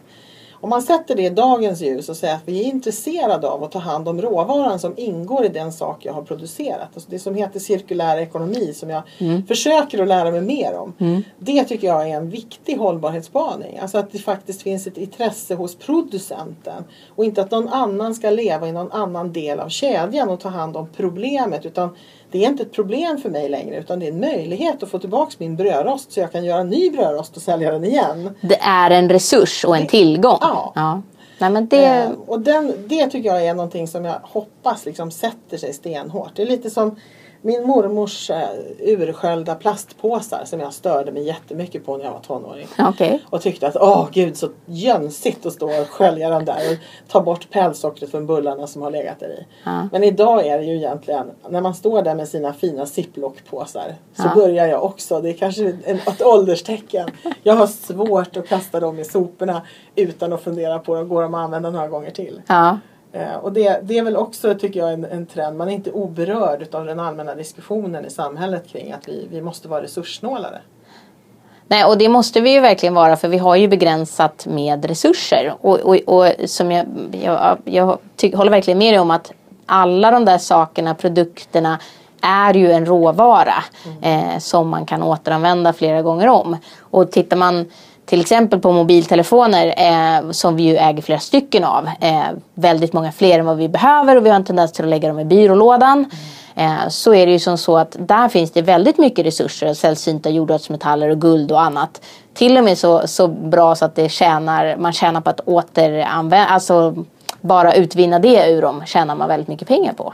Om man sätter det i dagens ljus och säger att vi är intresserade av att ta hand om råvaran som ingår i den sak jag har producerat. Alltså det som heter cirkulär ekonomi som jag mm. försöker att lära mig mer om. Mm. Det tycker jag är en viktig hållbarhetsspaning. Alltså att det faktiskt finns ett intresse hos producenten. Och inte att någon annan ska leva i någon annan del av kedjan och ta hand om problemet. Utan det är inte ett problem för mig längre utan det är en möjlighet att få tillbaka min brödrost så jag kan göra en ny brödrost och sälja den igen. Det är en resurs och en tillgång. Ja. ja. Nej, men det... Eh, och den, det tycker jag är någonting som jag hoppas liksom sätter sig stenhårt. Det är lite som Min mormors eh, ursköljda plastpåsar som jag störde mig jättemycket på när jag var tonåring. Okej. Och tyckte att åh gud så jönsigt att stå och skölja dem där och ta bort pälssockret från bullarna som har legat där i. Ja. Men idag är det ju egentligen när man står där med sina fina ziplock-påsar så Ja. börjar jag också. Det är kanske ett ålderstecken. Jag har svårt att kasta dem i soporna utan att fundera på dem. Går de att använda några gånger till? Ja. Eh, och det, det är väl också tycker jag en, en trend. Man är inte oberörd av den allmänna diskussionen i samhället kring att vi, vi måste vara resurssnålare. Nej, och det måste vi ju verkligen vara för vi har ju begränsat med resurser. Och, och, och som jag, jag, jag ty, håller verkligen med dig om att alla de där sakerna, produkterna är ju en råvara eh, som man kan återanvända flera gånger om. Och tittar man till exempel på mobiltelefoner eh, som vi ju äger flera stycken av. Eh, väldigt många fler än vad vi behöver och vi har en tendens till att lägga dem i byrålådan. Eh, så är det ju som så att där finns det väldigt mycket resurser, sällsynta jordartsmetaller och guld och annat. Till och med så, så bra så att det tjänar, man tjänar på att återanvända, alltså bara utvinna det ur dem tjänar man väldigt mycket pengar på.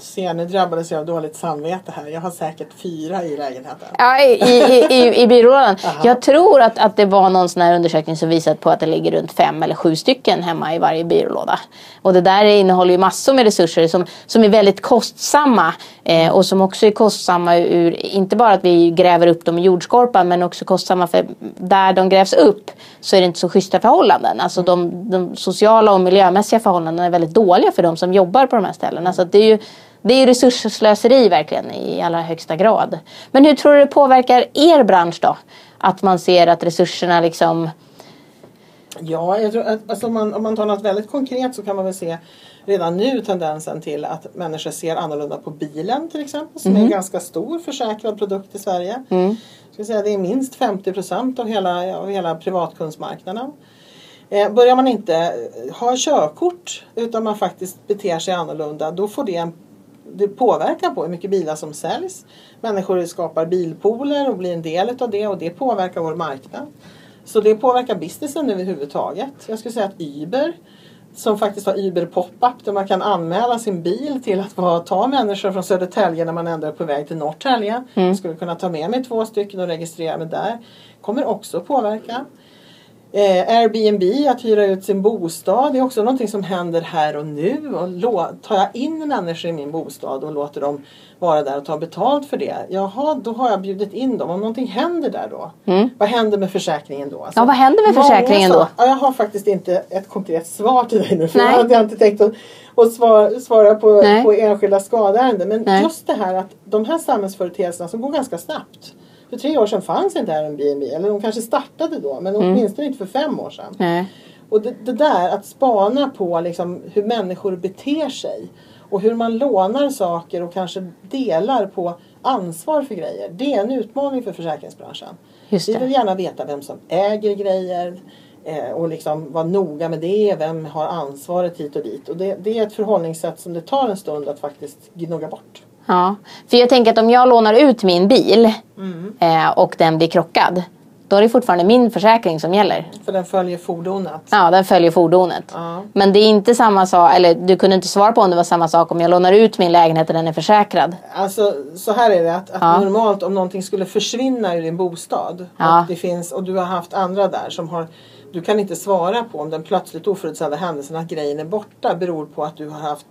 Se, nu drabbades jag av dåligt samvete här. Jag har säkert fyra i lägenheten. Ja, i, i, i, i byrålådan. Jag tror att, att det var någon sån här undersökning som visat på att det ligger runt fem eller sju stycken hemma i varje byrålåda. Och det där innehåller ju massor med resurser som, som är väldigt kostsamma. Eh, och som också är kostsamma ur, inte bara att vi gräver upp dem i jordskorpan men också kostsamma för där de grävs upp så är det inte så schyssta förhållanden. Alltså de, de sociala och miljömässiga förhållandena är väldigt dåliga för de som jobbar på de här ställena. Så det är ju det är resursslöseri verkligen i allra högsta grad. Men hur tror du det påverkar er bransch då? Att man ser att resurserna liksom... Ja, jag tror att, alltså om, man, om man tar något väldigt konkret så kan man väl se redan nu tendensen till att människor ser annorlunda på bilen till exempel. Som är en ganska stor försäkrad produkt i Sverige. Mm. Ska säga, det är minst 50 procent av hela, av hela privatkundsmarknaden. Eh, börjar man inte ha körkort utan man faktiskt beter sig annorlunda då får det en det påverkar på hur mycket bilar som säljs. Människor skapar bilpooler och blir en del av det och det påverkar vår marknad. Så det påverkar businessen överhuvudtaget. Jag skulle säga att Uber som faktiskt har Uber pop-up där man kan anmäla sin bil till att ta människor från Södertälje när man ändå är på väg till Norrtälje. Jag skulle kunna ta med mig två stycken och registrera mig där. Kommer också påverka. Eh, Airbnb, att hyra ut sin bostad, det är också någonting som händer här och nu. Och lå- tar jag in människor i min bostad och låter dem vara där och ta betalt för det. Jaha, då har jag bjudit in dem. Om någonting händer där då? Vad händer med försäkringen då? Alltså, Ja, vad händer med försäkringen då? Ja, jag har faktiskt inte ett konkret svar till dig nu. För Nej. jag hade inte tänkt att, att svara, svara på, på enskilda skadeärenden. Men Nej. just det här att de här samhällsföreteelserna som går ganska snabbt. För tre år sedan fanns inte Airbnb. Eller de kanske startade då. Men Mm. åtminstone inte för fem år sedan. Nej. Och det, det där att spana på liksom hur människor beter sig och hur man lånar saker och kanske delar på ansvar för grejer. Det är en utmaning för försäkringsbranschen. Vi vill gärna veta vem som äger grejer eh, och liksom vara noga med det. Vem har ansvaret hit och dit. Och det, det är ett förhållningssätt som det tar en stund att faktiskt gnugga bort. Ja. För jag tänker att om jag lånar ut min bil Mm. eh, och den blir krockad. Då är det fortfarande min försäkring som gäller. För den följer fordonet. Ja, den följer fordonet. Ja. Men det är inte samma sak, eller du kunde inte svara på om det var samma sak om jag lånar ut min lägenhet och den är försäkrad. Alltså så här är det att, att Ja. normalt om någonting skulle försvinna ur din bostad Ja. och, det finns, och du har haft andra där som har du kan inte svara på om den plötsligt oförutsedda händelsen att grejen är borta beror på att du har haft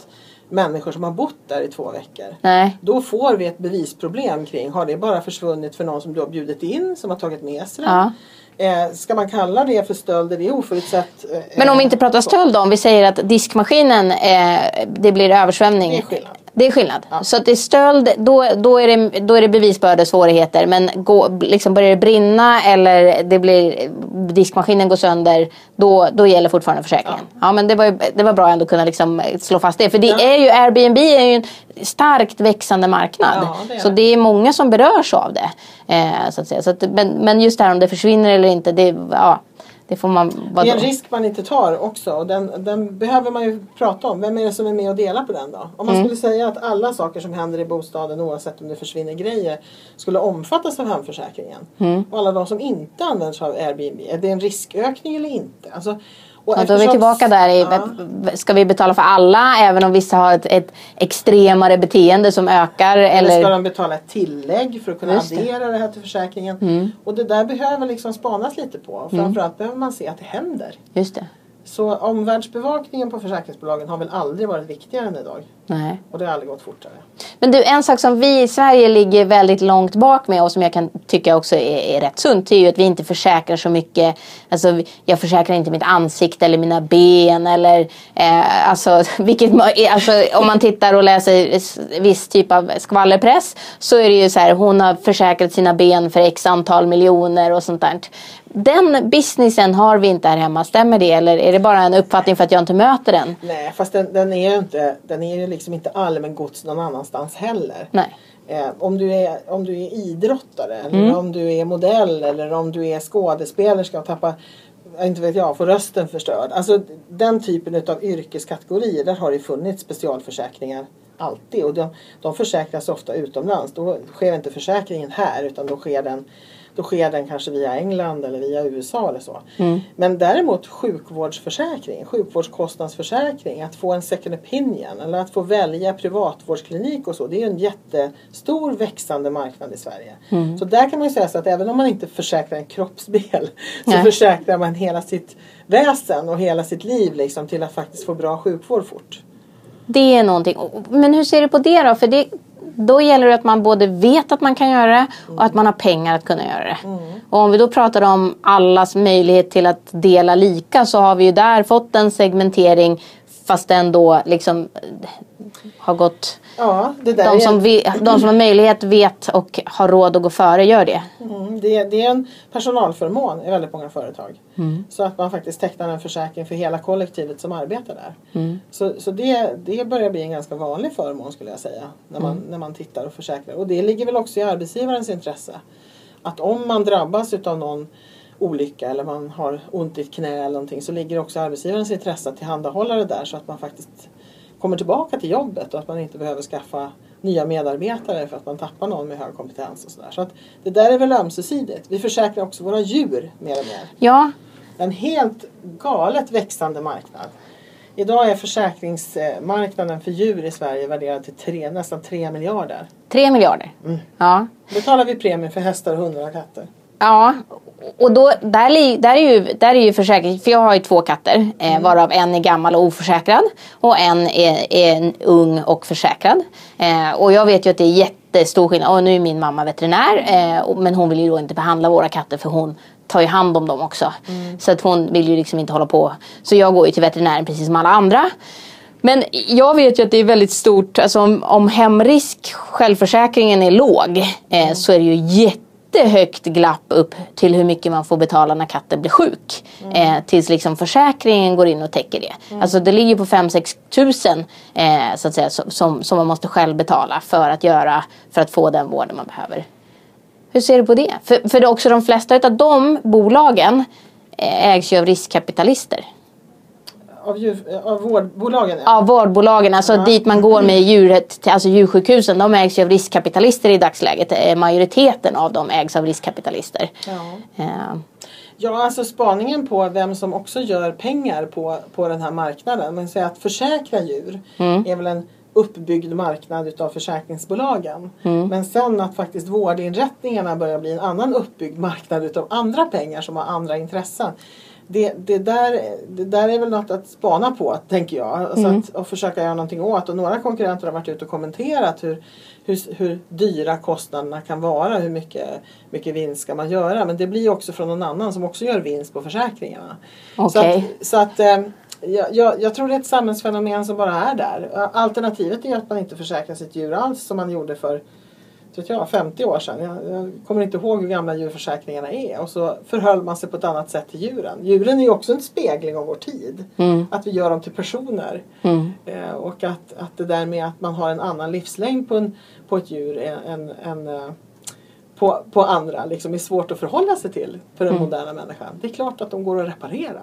människor som har bott där i två veckor. Nej. Då får vi ett bevisproblem kring har det bara försvunnit för någon som du har bjudit in som har tagit med sig det? Ja. Eh, ska man kalla det för stöld? Är det oförutsett? Eh, Men om vi inte pratar stöld då, om vi säger att diskmaskinen, eh, det blir översvämning. Det är skillnad. Det är skillnad. Så att det är stöld, då, då, är det, då är det bevisbördesvårigheter. Men gå, liksom börjar det brinna eller det blir, diskmaskinen går sönder, då, då gäller fortfarande försäkringen. Ja. men det var, ju- det var bra ändå att kunna liksom slå fast det. För det Ja. är ju, Airbnb är ju en starkt växande marknad. Ja, det är så det. det är många som berörs av det. Eh, så att säga. Så att, men, men just det här om det försvinner eller inte, det, ja, det får man... Det är en risk man inte tar också och den, den behöver man ju prata om. Vem är det som är med och delar på den då? Om man skulle säga att alla saker som händer i bostaden oavsett om det försvinner grejer skulle omfattas av hemförsäkringen. Och alla de som inte använder sig av Airbnb, är det en riskökning eller inte? Alltså, Och, och då är vi tillbaka där i, ja. ska vi betala för alla även om vissa har ett, ett extremare beteende som ökar? Eller, eller ska de betala ett tillägg för att kunna Just addera det. det här till försäkringen? Mm. Och det där behöver liksom spanas lite på. Mm. Framförallt mm. behöver man se att det händer. Just det. Så omvärldsbevakningen på försäkringsbolagen har väl aldrig varit viktigare än idag. Nej. Och det har aldrig gått fortare. Men du, en sak som vi i Sverige ligger väldigt långt bak med och som jag kan tycka också är, är rätt sunt. Är ju att vi inte försäkrar så mycket. Alltså, jag försäkrar inte mitt ansikte eller mina ben eller eh, alltså, vilket, alltså, om man tittar och läser viss typ av skvallerpress så är det ju så här, hon har försäkrat sina ben för x antal miljoner och sånt där. Den businessen har vi inte här hemma, stämmer det? Eller är det bara en uppfattning för att jag inte möter den? Nej, fast den, den är ju inte, den är ju liksom inte allmängods någon annanstans heller. Nej. Eh, om, du är, om du är idrottare eller mm. om du är modell eller om du är skådespelerska och tappar inte vet jag, får rösten förstörd. Alltså den typen av yrkeskategorier där har det funnits specialförsäkringar alltid och de, de försäkras ofta utomlands. Då sker inte försäkringen här utan då sker den då sker den kanske via England eller via USA eller så. Mm. Men däremot sjukvårdsförsäkring, sjukvårdskostnadsförsäkring, att få en second opinion eller att få välja privatvårdsklinik och så. Det är en jättestor växande marknad i Sverige. Mm. Så där kan man ju säga så att även om man inte försäkrar en kroppsdel så Nej. försäkrar man hela sitt väsen och hela sitt liv liksom till att faktiskt få bra sjukvård fort. Det är någonting. Men hur ser du på det då? För det då gäller det att man både vet att man kan göra det och att man har pengar att kunna göra det. Mm. Och om vi då pratar om allas möjlighet till att dela lika så har vi ju där fått en segmentering fast den då liksom har gått Ja, det där de, som vi, de som har möjlighet vet och har råd att gå före gör det. Mm, det, det, är en personalförmån i väldigt många företag. Mm. Så att man faktiskt tecknar en försäkring för hela kollektivet som arbetar där. Mm. Så, så det, det börjar bli en ganska vanlig förmån skulle jag säga. När man, mm. när man tittar och försäkrar. Och det ligger väl också i arbetsgivarens intresse. Att om man drabbas utav någon olycka eller man har ont i ett knä eller någonting så ligger också arbetsgivarens intresse att tillhandahålla det där så att man faktiskt kommer tillbaka till jobbet och att man inte behöver skaffa nya medarbetare för att man tappar någon med hög kompetens och sådär. Så att det där är väl ömsesidigt. Vi försäkrar också våra djur mer och mer. Ja. En helt galet växande marknad. Idag är försäkringsmarknaden för djur i Sverige värderad till tre, nästan 3 miljarder. 3 miljarder? Mm. Ja. Betalar vi premie för hästar, hundar och katter. Ja, och då, där, där, är ju, där är ju försäkring, för jag har ju två katter eh, mm. varav en är gammal och oförsäkrad och en är, är ung och försäkrad. Eh, och jag vet ju att det är jättestor skillnad. Och nu är min mamma veterinär eh, men hon vill ju då inte behandla våra katter för hon tar ju hand om dem också. Mm. Så att hon vill ju liksom inte hålla på. Så jag går ju till veterinären precis som alla andra. Men jag vet ju att det är väldigt stort, alltså om, om hemrisk, självförsäkringen är låg eh, mm. så är det ju jätte jättehögt glapp upp till hur mycket man får betala när katten blir sjuk. Mm. Eh, tills liksom försäkringen går in och täcker det. Mm. Alltså det ligger på 5-6 tusen eh, så att säga, som, som man måste själv betala för att, göra, för att få den vården man behöver. Hur ser du på det? För, för det också de flesta av de bolagen eh, ägs ju av riskkapitalister. Av, djur, av vårdbolagen? Ja, ja vårdbolagen. Alltså ja. dit man går med djuret, alltså djursjukhusen. De ägs ju av riskkapitalister i dagsläget. Eh, majoriteten av dem ägs av riskkapitalister. Ja. ja. Ja, alltså spaningen på vem som också gör pengar på, på den här marknaden. Men säga att försäkra djur mm. är väl en uppbyggd marknad utav försäkringsbolagen. Mm. Men sen att faktiskt vårdinrättningarna börjar bli en annan uppbyggd marknad utav andra pengar som har andra intressen det, det, där, det där är väl något att spana på tänker jag. Alltså mm. att, och försöka göra någonting åt. Och några konkurrenter har varit ute och kommenterat hur, hur, hur dyra kostnaderna kan vara. Hur mycket, mycket vinst ska man göra. Men det blir också från någon annan som också gör vinst på försäkringarna. Okay. Så att, så att eh, jag, jag, jag, tror det är ett samhällsfenomen som bara är där. Alternativet är att man inte försäkrar sitt djur alls som man gjorde för vet jag, 50 år sedan. Jag, jag, kommer inte ihåg hur gamla djurförsäkringarna är. Och så förhöll man sig på ett annat sätt till djuren. Djuren är ju också en spegling av vår tid. Mm. Att vi gör dem till personer. Mm. Eh, och att, att det där med att man har en annan livslängd på, en, på ett djur än, än eh, på, på andra liksom är svårt att förhålla sig till för den mm. moderna människan. Det är klart att de går att reparera.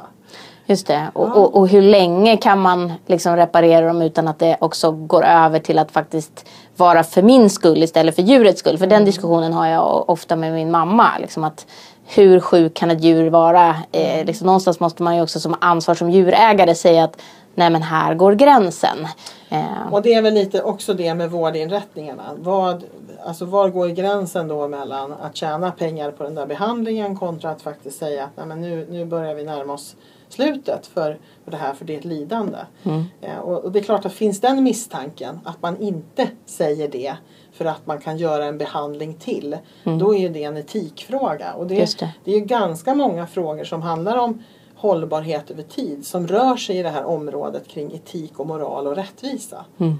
Just det. Och, ja. och, och, hur länge kan man liksom reparera dem utan att det också går över till att faktiskt vara för min skull istället för djurets skull. För den diskussionen har jag ofta med min mamma. Liksom att hur sjuk kan ett djur vara? Eh, liksom, någonstans måste man ju också som ansvar som djurägare säga att nej men här går gränsen. Eh. Och det är väl lite också det med vårdinrättningarna. Vad, alltså var går gränsen då mellan att tjäna pengar på den där behandlingen kontra att faktiskt säga att nej men nu, nu börjar vi närma oss slutet för, för det här för det är ett lidande. Mm. Eh, och, och, det är klart att finns den misstanken att man inte säger det för att man kan göra en behandling till. Mm. Då är det en etikfråga. Och det, det. det är ganska många frågor som handlar om hållbarhet över tid som rör sig i det här området kring etik och moral och rättvisa. Mm.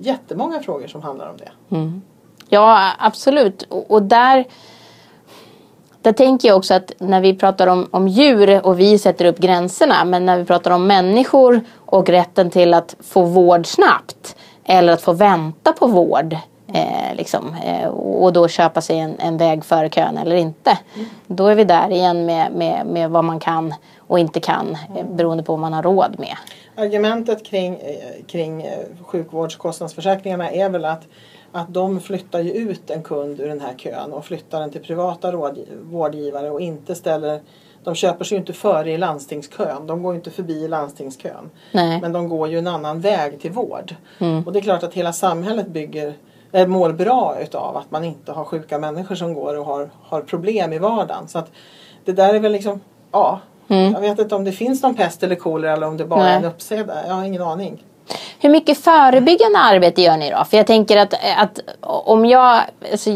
Jättemånga frågor som handlar om det. Mm. Ja absolut och, och där där tänker jag också att när vi pratar om, om djur och vi sätter upp gränserna men när vi pratar om människor och rätten till att få vård snabbt eller att få vänta på vård eh, liksom, eh, och då köpa sig en, en väg före kön eller inte. Mm. Då är vi där igen med, med, med vad man kan och inte kan eh, beroende på vad man har råd med. Argumentet kring, eh, kring eh, sjukvårdskostnadsförsäkringarna är väl att att de flyttar ju ut en kund ur den här kön och flyttar den till privata vårdgivare och inte ställer de köper sig ju inte före i landstingskön. De går ju inte förbi landstingskön. Nej. Men de går ju en annan väg till vård. Mm. Och det är klart att hela samhället bygger, äh, mår bra utav att man inte har sjuka människor som går och har, har problem i vardagen. Så att det där är väl liksom, ja. Mm. Jag vet inte om det finns någon pest eller kolera eller om det bara Nej. är en uppsida. Jag har ingen aning. Hur mycket förebyggande arbete gör ni då? För jag tänker att, att om jag... Alltså,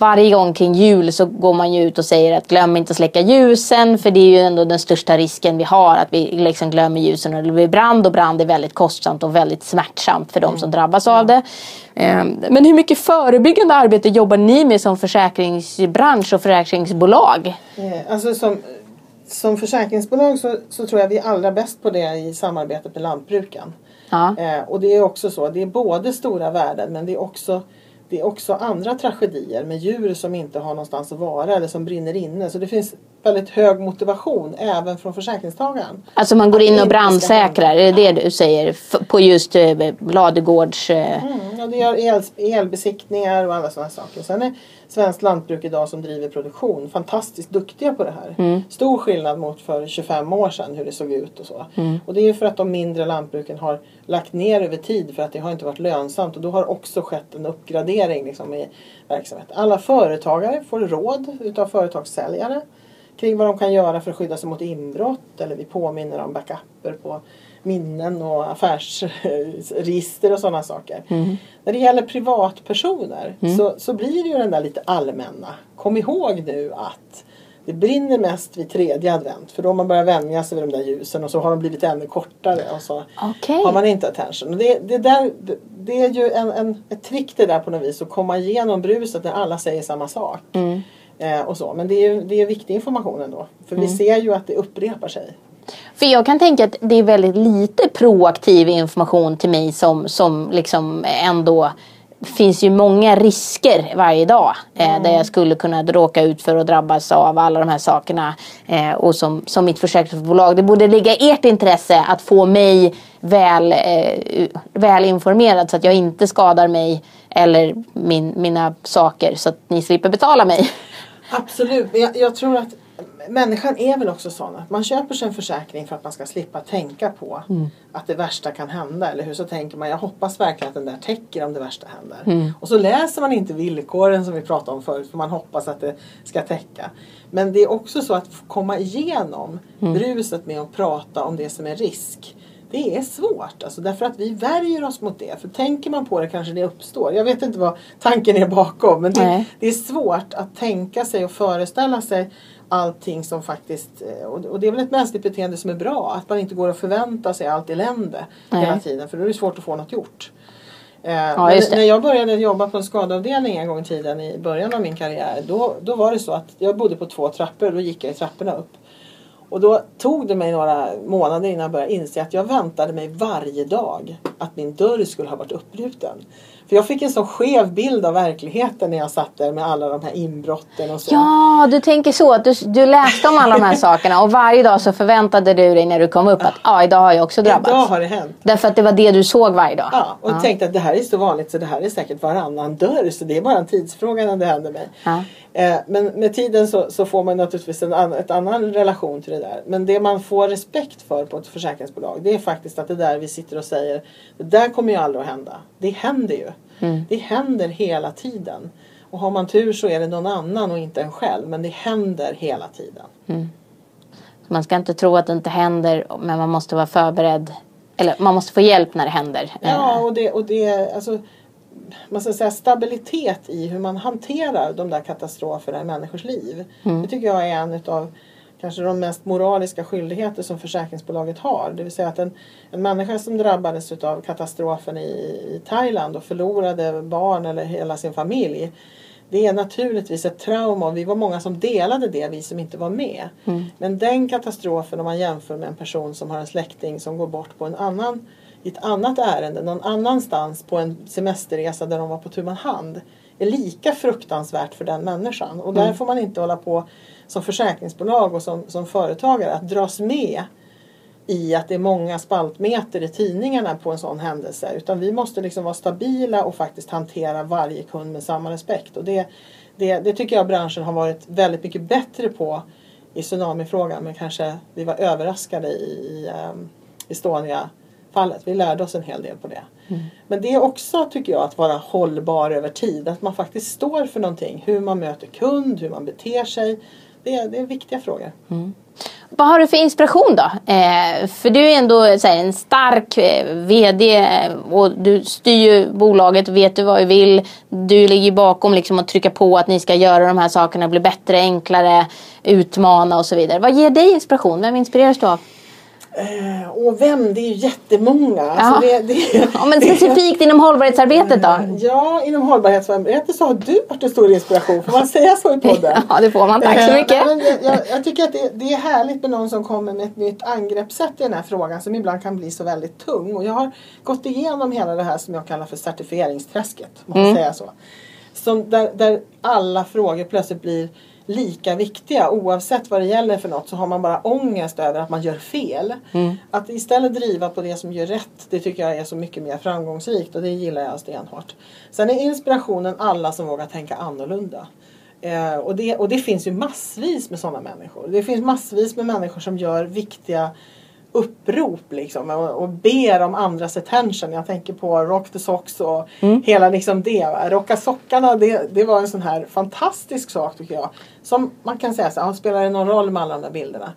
varje gång kring jul så går man ju ut och säger att glöm inte att släcka ljusen för det är ju ändå den största risken vi har att vi liksom glömmer ljusen och det blir brand och brand är väldigt kostsamt och väldigt smärtsamt för de som mm. drabbas av det. Ehm, men hur mycket förebyggande arbete jobbar ni med som försäkringsbransch och försäkringsbolag? Eh, alltså som, som försäkringsbolag så, så tror jag vi är allra bäst på det i samarbetet med lantbruken. Ja. Eh, och det är också så, det är både stora värden men det är också det är också andra tragedier med djur som inte har någonstans att vara eller som brinner inne. Så det finns väldigt hög motivation även från försäkringstagaren. Alltså man går in och brandsäkrar, är det det du säger? På just eh, Ladugårds... Eh... Mm, ja, det gör el, elbesiktningar och alla sådana saker. Sen är Svenskt Lantbruk idag som driver produktion fantastiskt duktiga på det här. Mm. Stor skillnad mot för 25 år sedan hur det såg ut och så. Mm. Och det är för att de mindre lantbruken har lagt ner över tid för att det har inte varit lönsamt och då har också skett en uppgradering liksom, i verksamheten. Alla företagare får råd utav företagssäljare kring vad de kan göra för att skydda sig mot inbrott eller vi påminner om backuper på minnen och affärsregister och sådana saker. Mm. När det gäller privatpersoner mm. så, så blir det ju den där lite allmänna. Kom ihåg nu att det brinner mest vid tredje advent för då har man börjat vänja sig vid de där ljusen och så har de blivit ännu kortare och så okay. har man inte attention. Och det, det, där, det, det är ju en, en, ett trick det där på något vis att komma igenom bruset när alla säger samma sak. Mm. Eh, och så. Men det är, det är viktig information ändå. För mm. vi ser ju att det upprepar sig. För jag kan tänka att det är väldigt lite proaktiv information till mig som, som liksom ändå finns ju många risker varje dag eh, mm. där jag skulle kunna råka ut för att drabbas av alla de här sakerna. Eh, och som, som mitt försäkringsbolag, det borde ligga i ert intresse att få mig väl, eh, väl informerad så att jag inte skadar mig eller min, mina saker så att ni slipper betala mig. Absolut, jag, jag tror att människan är väl också sån att man köper sig en försäkring för att man ska slippa tänka på mm. att det värsta kan hända. Eller hur? Så tänker man, jag hoppas verkligen att den där täcker om det värsta händer. Mm. Och så läser man inte villkoren som vi pratade om förut för man hoppas att det ska täcka. Men det är också så att komma igenom mm. bruset med att prata om det som är risk. Det är svårt alltså, därför att vi värjer oss mot det. För tänker man på det kanske det uppstår. Jag vet inte vad tanken är bakom men det, det är svårt att tänka sig och föreställa sig allting som faktiskt, eh, och det är väl ett mänskligt beteende som är bra, att man inte går och förväntar sig allt elände Nej. hela tiden för då är det svårt att få något gjort. Eh, ja, när jag började jobba på en skadeavdelning en gång i tiden i början av min karriär då, då var det så att jag bodde på två trappor och då gick jag i trapporna upp. Och då tog det mig några månader innan jag började inse att jag väntade mig varje dag att min dörr skulle ha varit uppbruten. För jag fick en så skev bild av verkligheten när jag satt där med alla de här inbrotten och så. Ja, du tänker så. Att du, du läste om alla de här sakerna och varje dag så förväntade du dig när du kom upp att ja, idag har jag också drabbats. Idag har det hänt. Därför att det var det du såg varje dag. Ja, och tänkte att det här är så vanligt så det här är säkert varannan dörr så det är bara en tidsfråga när det händer mig. Ja. Eh, men med tiden så, så får man naturligtvis en annan, ett annan relation till det där. Men det man får respekt för på ett försäkringsbolag det är faktiskt att det där vi sitter och säger det där kommer ju aldrig att hända. Det händer ju. Det händer hela tiden. Och har man tur så är det någon annan och inte en själv. Men det händer hela tiden. Så Man ska inte tro att det inte händer men man måste vara förberedd. Eller man måste få hjälp när det händer. Ja, Eh, och det, och det alltså, man ska säga stabilitet i hur man hanterar de där katastroferna i människors liv. Det tycker jag är en utav kanske de mest moraliska skyldigheter som försäkringsbolaget har. Det vill säga att en, en människa som drabbades av katastrofen i, i Thailand och förlorade barn eller hela sin familj. Det är naturligtvis ett trauma och vi var många som delade det, vi som inte var med. Men den katastrofen om man jämför med en person som har en släkting som går bort på en annan, i ett annat ärende någon annanstans på en semesterresa där de var på tu hand är lika fruktansvärt för den människan. Och där får man inte hålla på som försäkringsbolag och som, som företagare att dras med i att det är många spaltmeter i tidningarna på en sån händelse. Utan vi måste liksom vara stabila och faktiskt hantera varje kund med samma respekt. Och det, det, det tycker jag branschen har varit väldigt mycket bättre på i tsunamifrågan. Men kanske vi var överraskade i, i um, Estonia-fallet. Vi lärde oss en hel del på det. Men det är också, tycker jag, att vara hållbar över tid. Att man faktiskt står för någonting. Hur man möter kund, hur man beter sig. Det är, det är viktiga frågor. Mm. Vad har du för inspiration då? Eh, för du är ändå så här, en stark eh, VD och du styr ju bolaget, vet du vad du vill. Du ligger bakom liksom att trycka på att ni ska göra de här sakerna, bli bättre, enklare, utmana och så vidare. Vad ger dig inspiration? Vem inspireras du av? Eh, och vem? Det är ju jättemånga. Ja. Alltså det, det, Ja, men specifikt inom hållbarhetsarbetet då? Ja, inom hållbarhetsarbetet så har du varit en stor inspiration. Får man säga så i podden? Ja, det får man. Tack så Eh, mycket. men jag, jag, jag tycker att det, det är härligt med någon som kommer med ett nytt angreppssätt i den här frågan som ibland kan bli så väldigt tung. Och jag har gått igenom hela det här som jag kallar för certifieringsträsket. Om man Mm. säga så. Som där, där alla frågor plötsligt blir lika viktiga oavsett vad det gäller för något så har man bara ångest över att man gör fel. Mm. Att istället driva på det som gör rätt det tycker jag är så mycket mer framgångsrikt och det gillar jag stenhårt. Sen är inspirationen alla som vågar tänka annorlunda. Eh, och, det, och det finns ju massvis med sådana människor. Det finns massvis med människor som gör viktiga upprop liksom och, och ber om andras attention. Jag tänker på Rock the Socks och hela liksom det. Rocka sockarna det, det var en sån här fantastisk sak tycker jag. Som man kan säga så här, "Ah, spelar det någon roll med alla de där bilderna?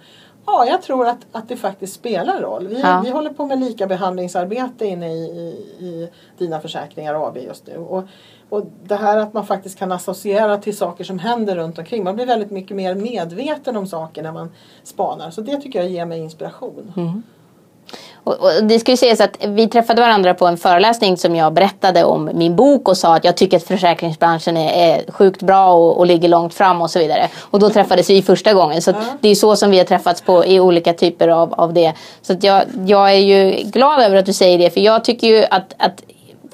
Ja, jag tror att, att det faktiskt spelar roll. Vi, Ja. vi håller på med lika behandlingsarbete inne i, i, i Dina Försäkringar AB just nu. Och, och det här att man faktiskt kan associera till saker som händer runt omkring. Man blir väldigt mycket mer medveten om saker när man spanar. Så det tycker jag ger mig inspiration. Och, och det ska ju sägas att vi träffade varandra på en föreläsning som jag berättade om min bok och sa att jag tycker att försäkringsbranschen är, är sjukt bra och, och ligger långt fram och så vidare. Och då träffades vi första gången. Så det är så som vi har träffats på i olika typer av, av det. Så jag, jag är ju glad över att du säger det för jag tycker ju att, att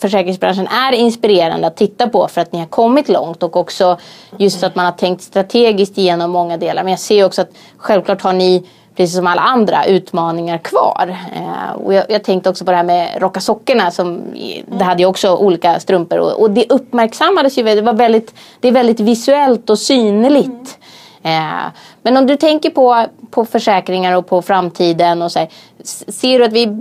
försäkringsbranschen är inspirerande att titta på för att ni har kommit långt och också just att man har tänkt strategiskt igenom många delar. Men jag ser också att självklart har ni precis som alla andra utmaningar kvar. Eh, och jag, jag tänkte också på det här med rocka sockorna. Som, det hade ju också olika strumpor och, och det uppmärksammades ju. Det, var väldigt, det är väldigt visuellt och synligt. Eh, men om du tänker på, på försäkringar och på framtiden och så här, Ser du att vi,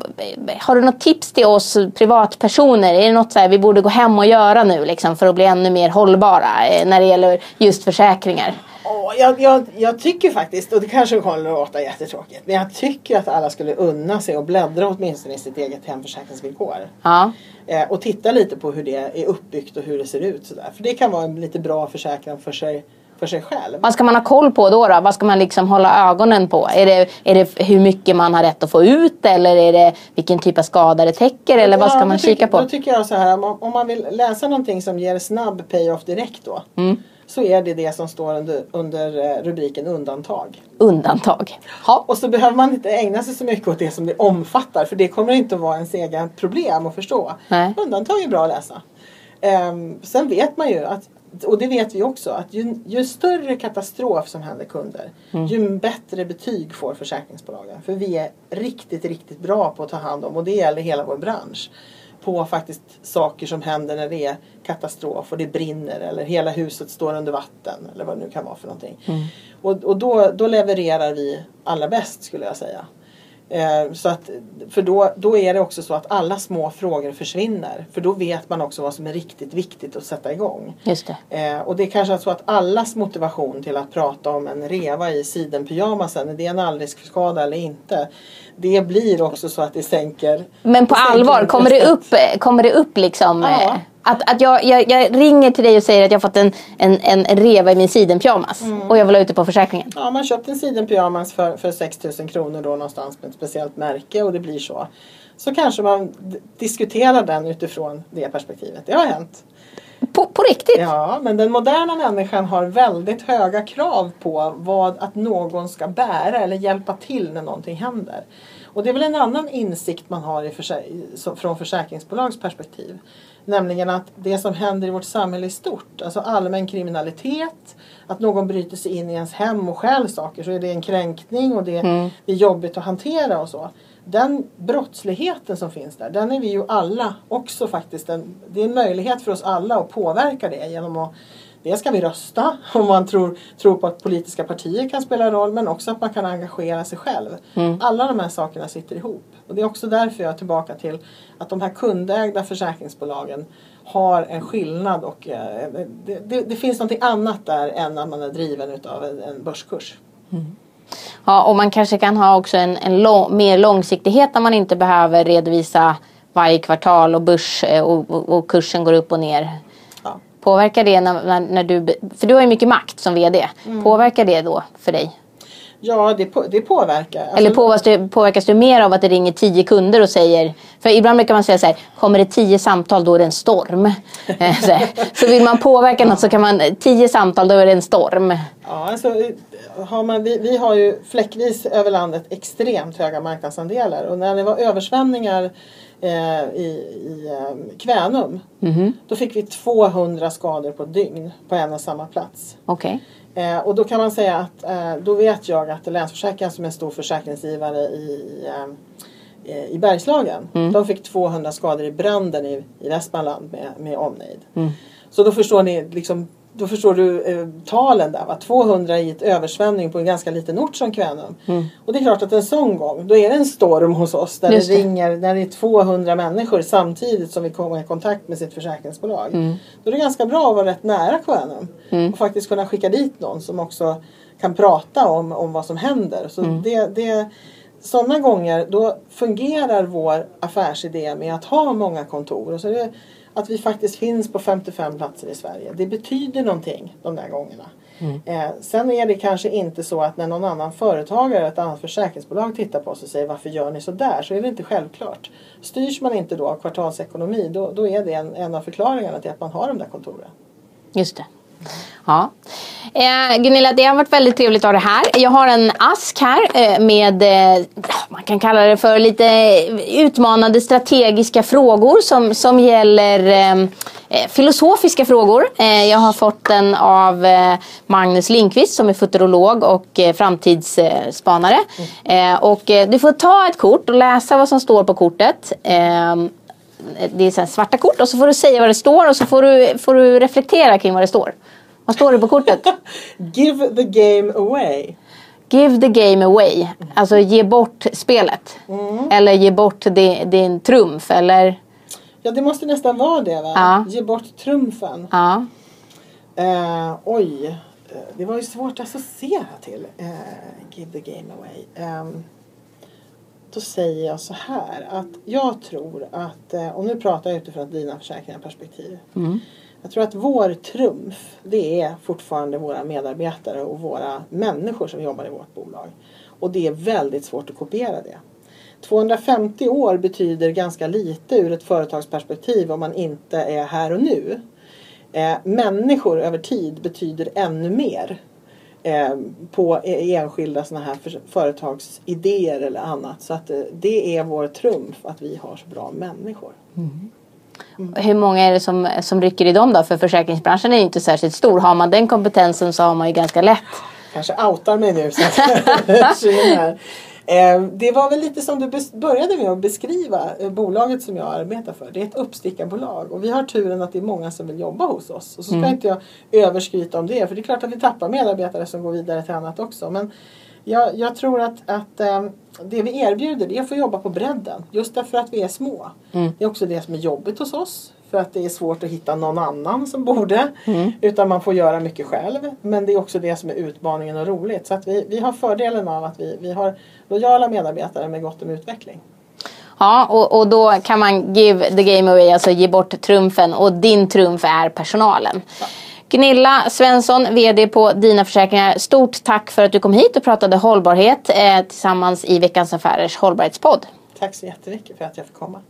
har du något tips till oss privatpersoner? Är det något så här, vi borde gå hem och göra nu liksom, för att bli ännu mer hållbara eh, när det gäller just försäkringar? Åh, jag, jag, jag tycker faktiskt, och det kanske kommer att låta jättetråkigt, men jag tycker att alla skulle unna sig och bläddra åtminstone i sitt eget hemförsäkringsvillkor. Ja. Eh, och titta lite på hur det är uppbyggt och hur det ser ut. Sådär. För det kan vara en lite bra försäkran för sig, för sig själv. Vad ska man ha koll på då? då? Vad ska man liksom hålla ögonen på? Är det, är det hur mycket man har rätt att få ut eller är det vilken typ av skada det täcker eller vad ska Ja, man tycker- kika på? Då tycker jag så här, om, om man vill läsa någonting som ger snabb payoff direkt då. Mm. Så är det det som står under, under eh, rubriken undantag. Undantag. Ja. Och så behöver man inte ägna sig så mycket åt det som det omfattar för det kommer inte att vara ens egen problem att förstå. Nej. Undantag är bra att läsa. Ehm, sen vet man ju att och det vet vi också att ju, ju större katastrof som händer kunder Mm. ju bättre betyg får försäkringsbolagen. För vi är riktigt, riktigt bra på att ta hand om och det gäller hela vår bransch. På faktiskt saker som händer när det är katastrof och det brinner eller hela huset står under vatten eller vad det nu kan vara för någonting. Mm. Och, och då, då levererar vi allra bäst skulle jag säga. Eh, så att, för då, då är det också så att alla små frågor försvinner. För då vet man också vad som är riktigt viktigt att sätta igång. Just det. Eh, och det är kanske så att allas motivation till att prata om en reva i sidenpyjamasen, är det en allriskskada eller inte? Det blir också så att det sänker Men på allvar, kommer det upp, kommer det upp liksom? Ja. Att, att jag, jag, jag ringer till dig och säger att jag har fått en, en, en reva i min sidenpyjamas Mm. och jag vill ha ute på försäkringen. Ja, man köpt en sidenpyjamas för, för 6 000 kronor då någonstans med ett speciellt märke och det blir så. Så kanske man diskuterar den utifrån det perspektivet. Det har hänt. På, på riktigt? Ja, men den moderna människan har väldigt höga krav på vad att någon ska bära eller hjälpa till när någonting händer. Och det är väl en annan insikt man har i försä- från försäkringsbolags perspektiv. Nämligen att det som händer i vårt samhälle i stort, alltså allmän kriminalitet, att någon bryter sig in i ens hem och stjäl saker så är det en kränkning och det, det är jobbigt att hantera och så. Den brottsligheten som finns där, den är vi ju alla också faktiskt, en, det är en möjlighet för oss alla att påverka det genom att Dels ska vi rösta om man tror, tror på att politiska partier kan spela roll men också att man kan engagera sig själv. Alla de här sakerna sitter ihop. Och det är också därför jag är tillbaka till att de här kundägda försäkringsbolagen har en skillnad och eh, det, det, det finns något annat där än att man är driven utav en, en börskurs. Ja, och man kanske kan ha också en, en lång, mer långsiktighet när man inte behöver redovisa varje kvartal och börs eh, och, och, och kursen går upp och ner. Påverkar det när, när, när du, för du har ju mycket makt som VD. Mm. Påverkar det då för dig? Ja, det, på, det påverkar. Alltså, Eller påverkas du, påverkas du mer av att det ringer tio kunder och säger För ibland brukar man säga så här Kommer det tio samtal då är det en storm. Eh, så, så vill man påverka något så kan man Tio samtal då är det en storm. Ja, alltså, har man, vi, vi har ju fläckvis över landet extremt höga marknadsandelar och när det var översvämningar eh, i, i eh, Kvänum då fick vi 200 skador på dygn på en och samma plats. Okej. Eh, och då kan man säga att eh, då vet jag att Länsförsäkringar som är en stor försäkringsgivare i, eh, eh, i Bergslagen. De fick 200 skador i branden i, i Västmanland med, med omnejd. Så då förstår ni liksom då förstår du eh, talen där. Va? 200 i ett översvämning på en ganska liten ort som Kvänum. Och det är klart att en sån gång, då är det en storm hos oss. Där det, Just det. ringer, när det är 200 människor samtidigt som vi kommer i kontakt med sitt försäkringsbolag. Då är det ganska bra att vara rätt nära Kvänum. Och faktiskt kunna skicka dit någon som också kan prata om, om vad som händer. Så det, det, sådana gånger då fungerar vår affärsidé med att ha många kontor. Och så är det att vi faktiskt finns på 55 platser i Sverige. Det betyder någonting de där gångerna. Eh, sen är det kanske inte så att när någon annan företagare, ett annat försäkringsbolag tittar på oss och säger varför gör ni så där? Så är det inte självklart. Styrs man inte då av kvartalsekonomi då, då är det en, en av förklaringarna till att man har de där kontoren. Just det. Ja. Eh, Gunilla, det har varit väldigt trevligt att ha det här. Jag har en ask här eh, med, eh, man kan kalla det för lite utmanande strategiska frågor som, som gäller eh, eh, filosofiska frågor. Eh, jag har fått den av Magnus Lindqvist som är futurolog och framtidsspanare. Eh, och du får ta ett kort och läsa vad som står på kortet. Det är så svarta kort och så får du säga vad det står och så får du, får du reflektera kring vad det står. Vad står det på kortet? Give the game away. Give the game away. Alltså ge bort spelet. Eller ge bort din, din trumf. Eller Ja, det måste nästan vara det va? Ja. Ge bort trumfen. ja. Eh, oj, Eh, det var ju svårt att associera till. Eh, give the game away. Ehm, då säger jag så här att jag tror att, eh, och nu pratar jag utifrån dina försäkringar perspektiv. Jag tror att vår trumf det är fortfarande våra medarbetare och våra människor som jobbar i vårt bolag. Och det är väldigt svårt att kopiera det. 250 år betyder ganska lite ur ett företagsperspektiv om man inte är här och nu. Eh, människor över tid betyder ännu mer på e- enskilda såna här för, företagsidéer eller annat. Så att eh, det är vår trumf att vi har så bra människor. Mm. Hur många är det som, som rycker i dem då? För försäkringsbranschen är ju inte särskilt stor. Har man den kompetensen så har man ju ganska lätt. Kanske outar mig nu. Så att Eh, det var väl lite som du började med att beskriva eh, bolaget som jag arbetar för. Det är ett uppstickarbolag och vi har turen att det är många som vill jobba hos oss. Och så ska mm. inte jag överskryta om det för det är klart att vi tappar medarbetare som går vidare till annat också. Men jag, jag tror att, att um, det vi erbjuder det är att få jobba på bredden. Just därför att vi är små. Mm. Det är också det som är jobbigt hos oss. För att det är svårt att hitta någon annan som borde. Mm. Utan man får göra mycket själv. Men det är också det som är utmaningen och roligt. Så att vi, vi har fördelen av att vi, vi har lojala medarbetare med gott om utveckling. Ja, och, och då kan man give the game away, alltså ge bort trumfen. Och din trumf är personalen. Ja. Gunilla Svensson, VD på Dina Försäkringar. Stort tack för att du kom hit och pratade hållbarhet eh, tillsammans i Veckans Affärers hållbarhetspodd. Tack så jättemycket för att jag fick komma.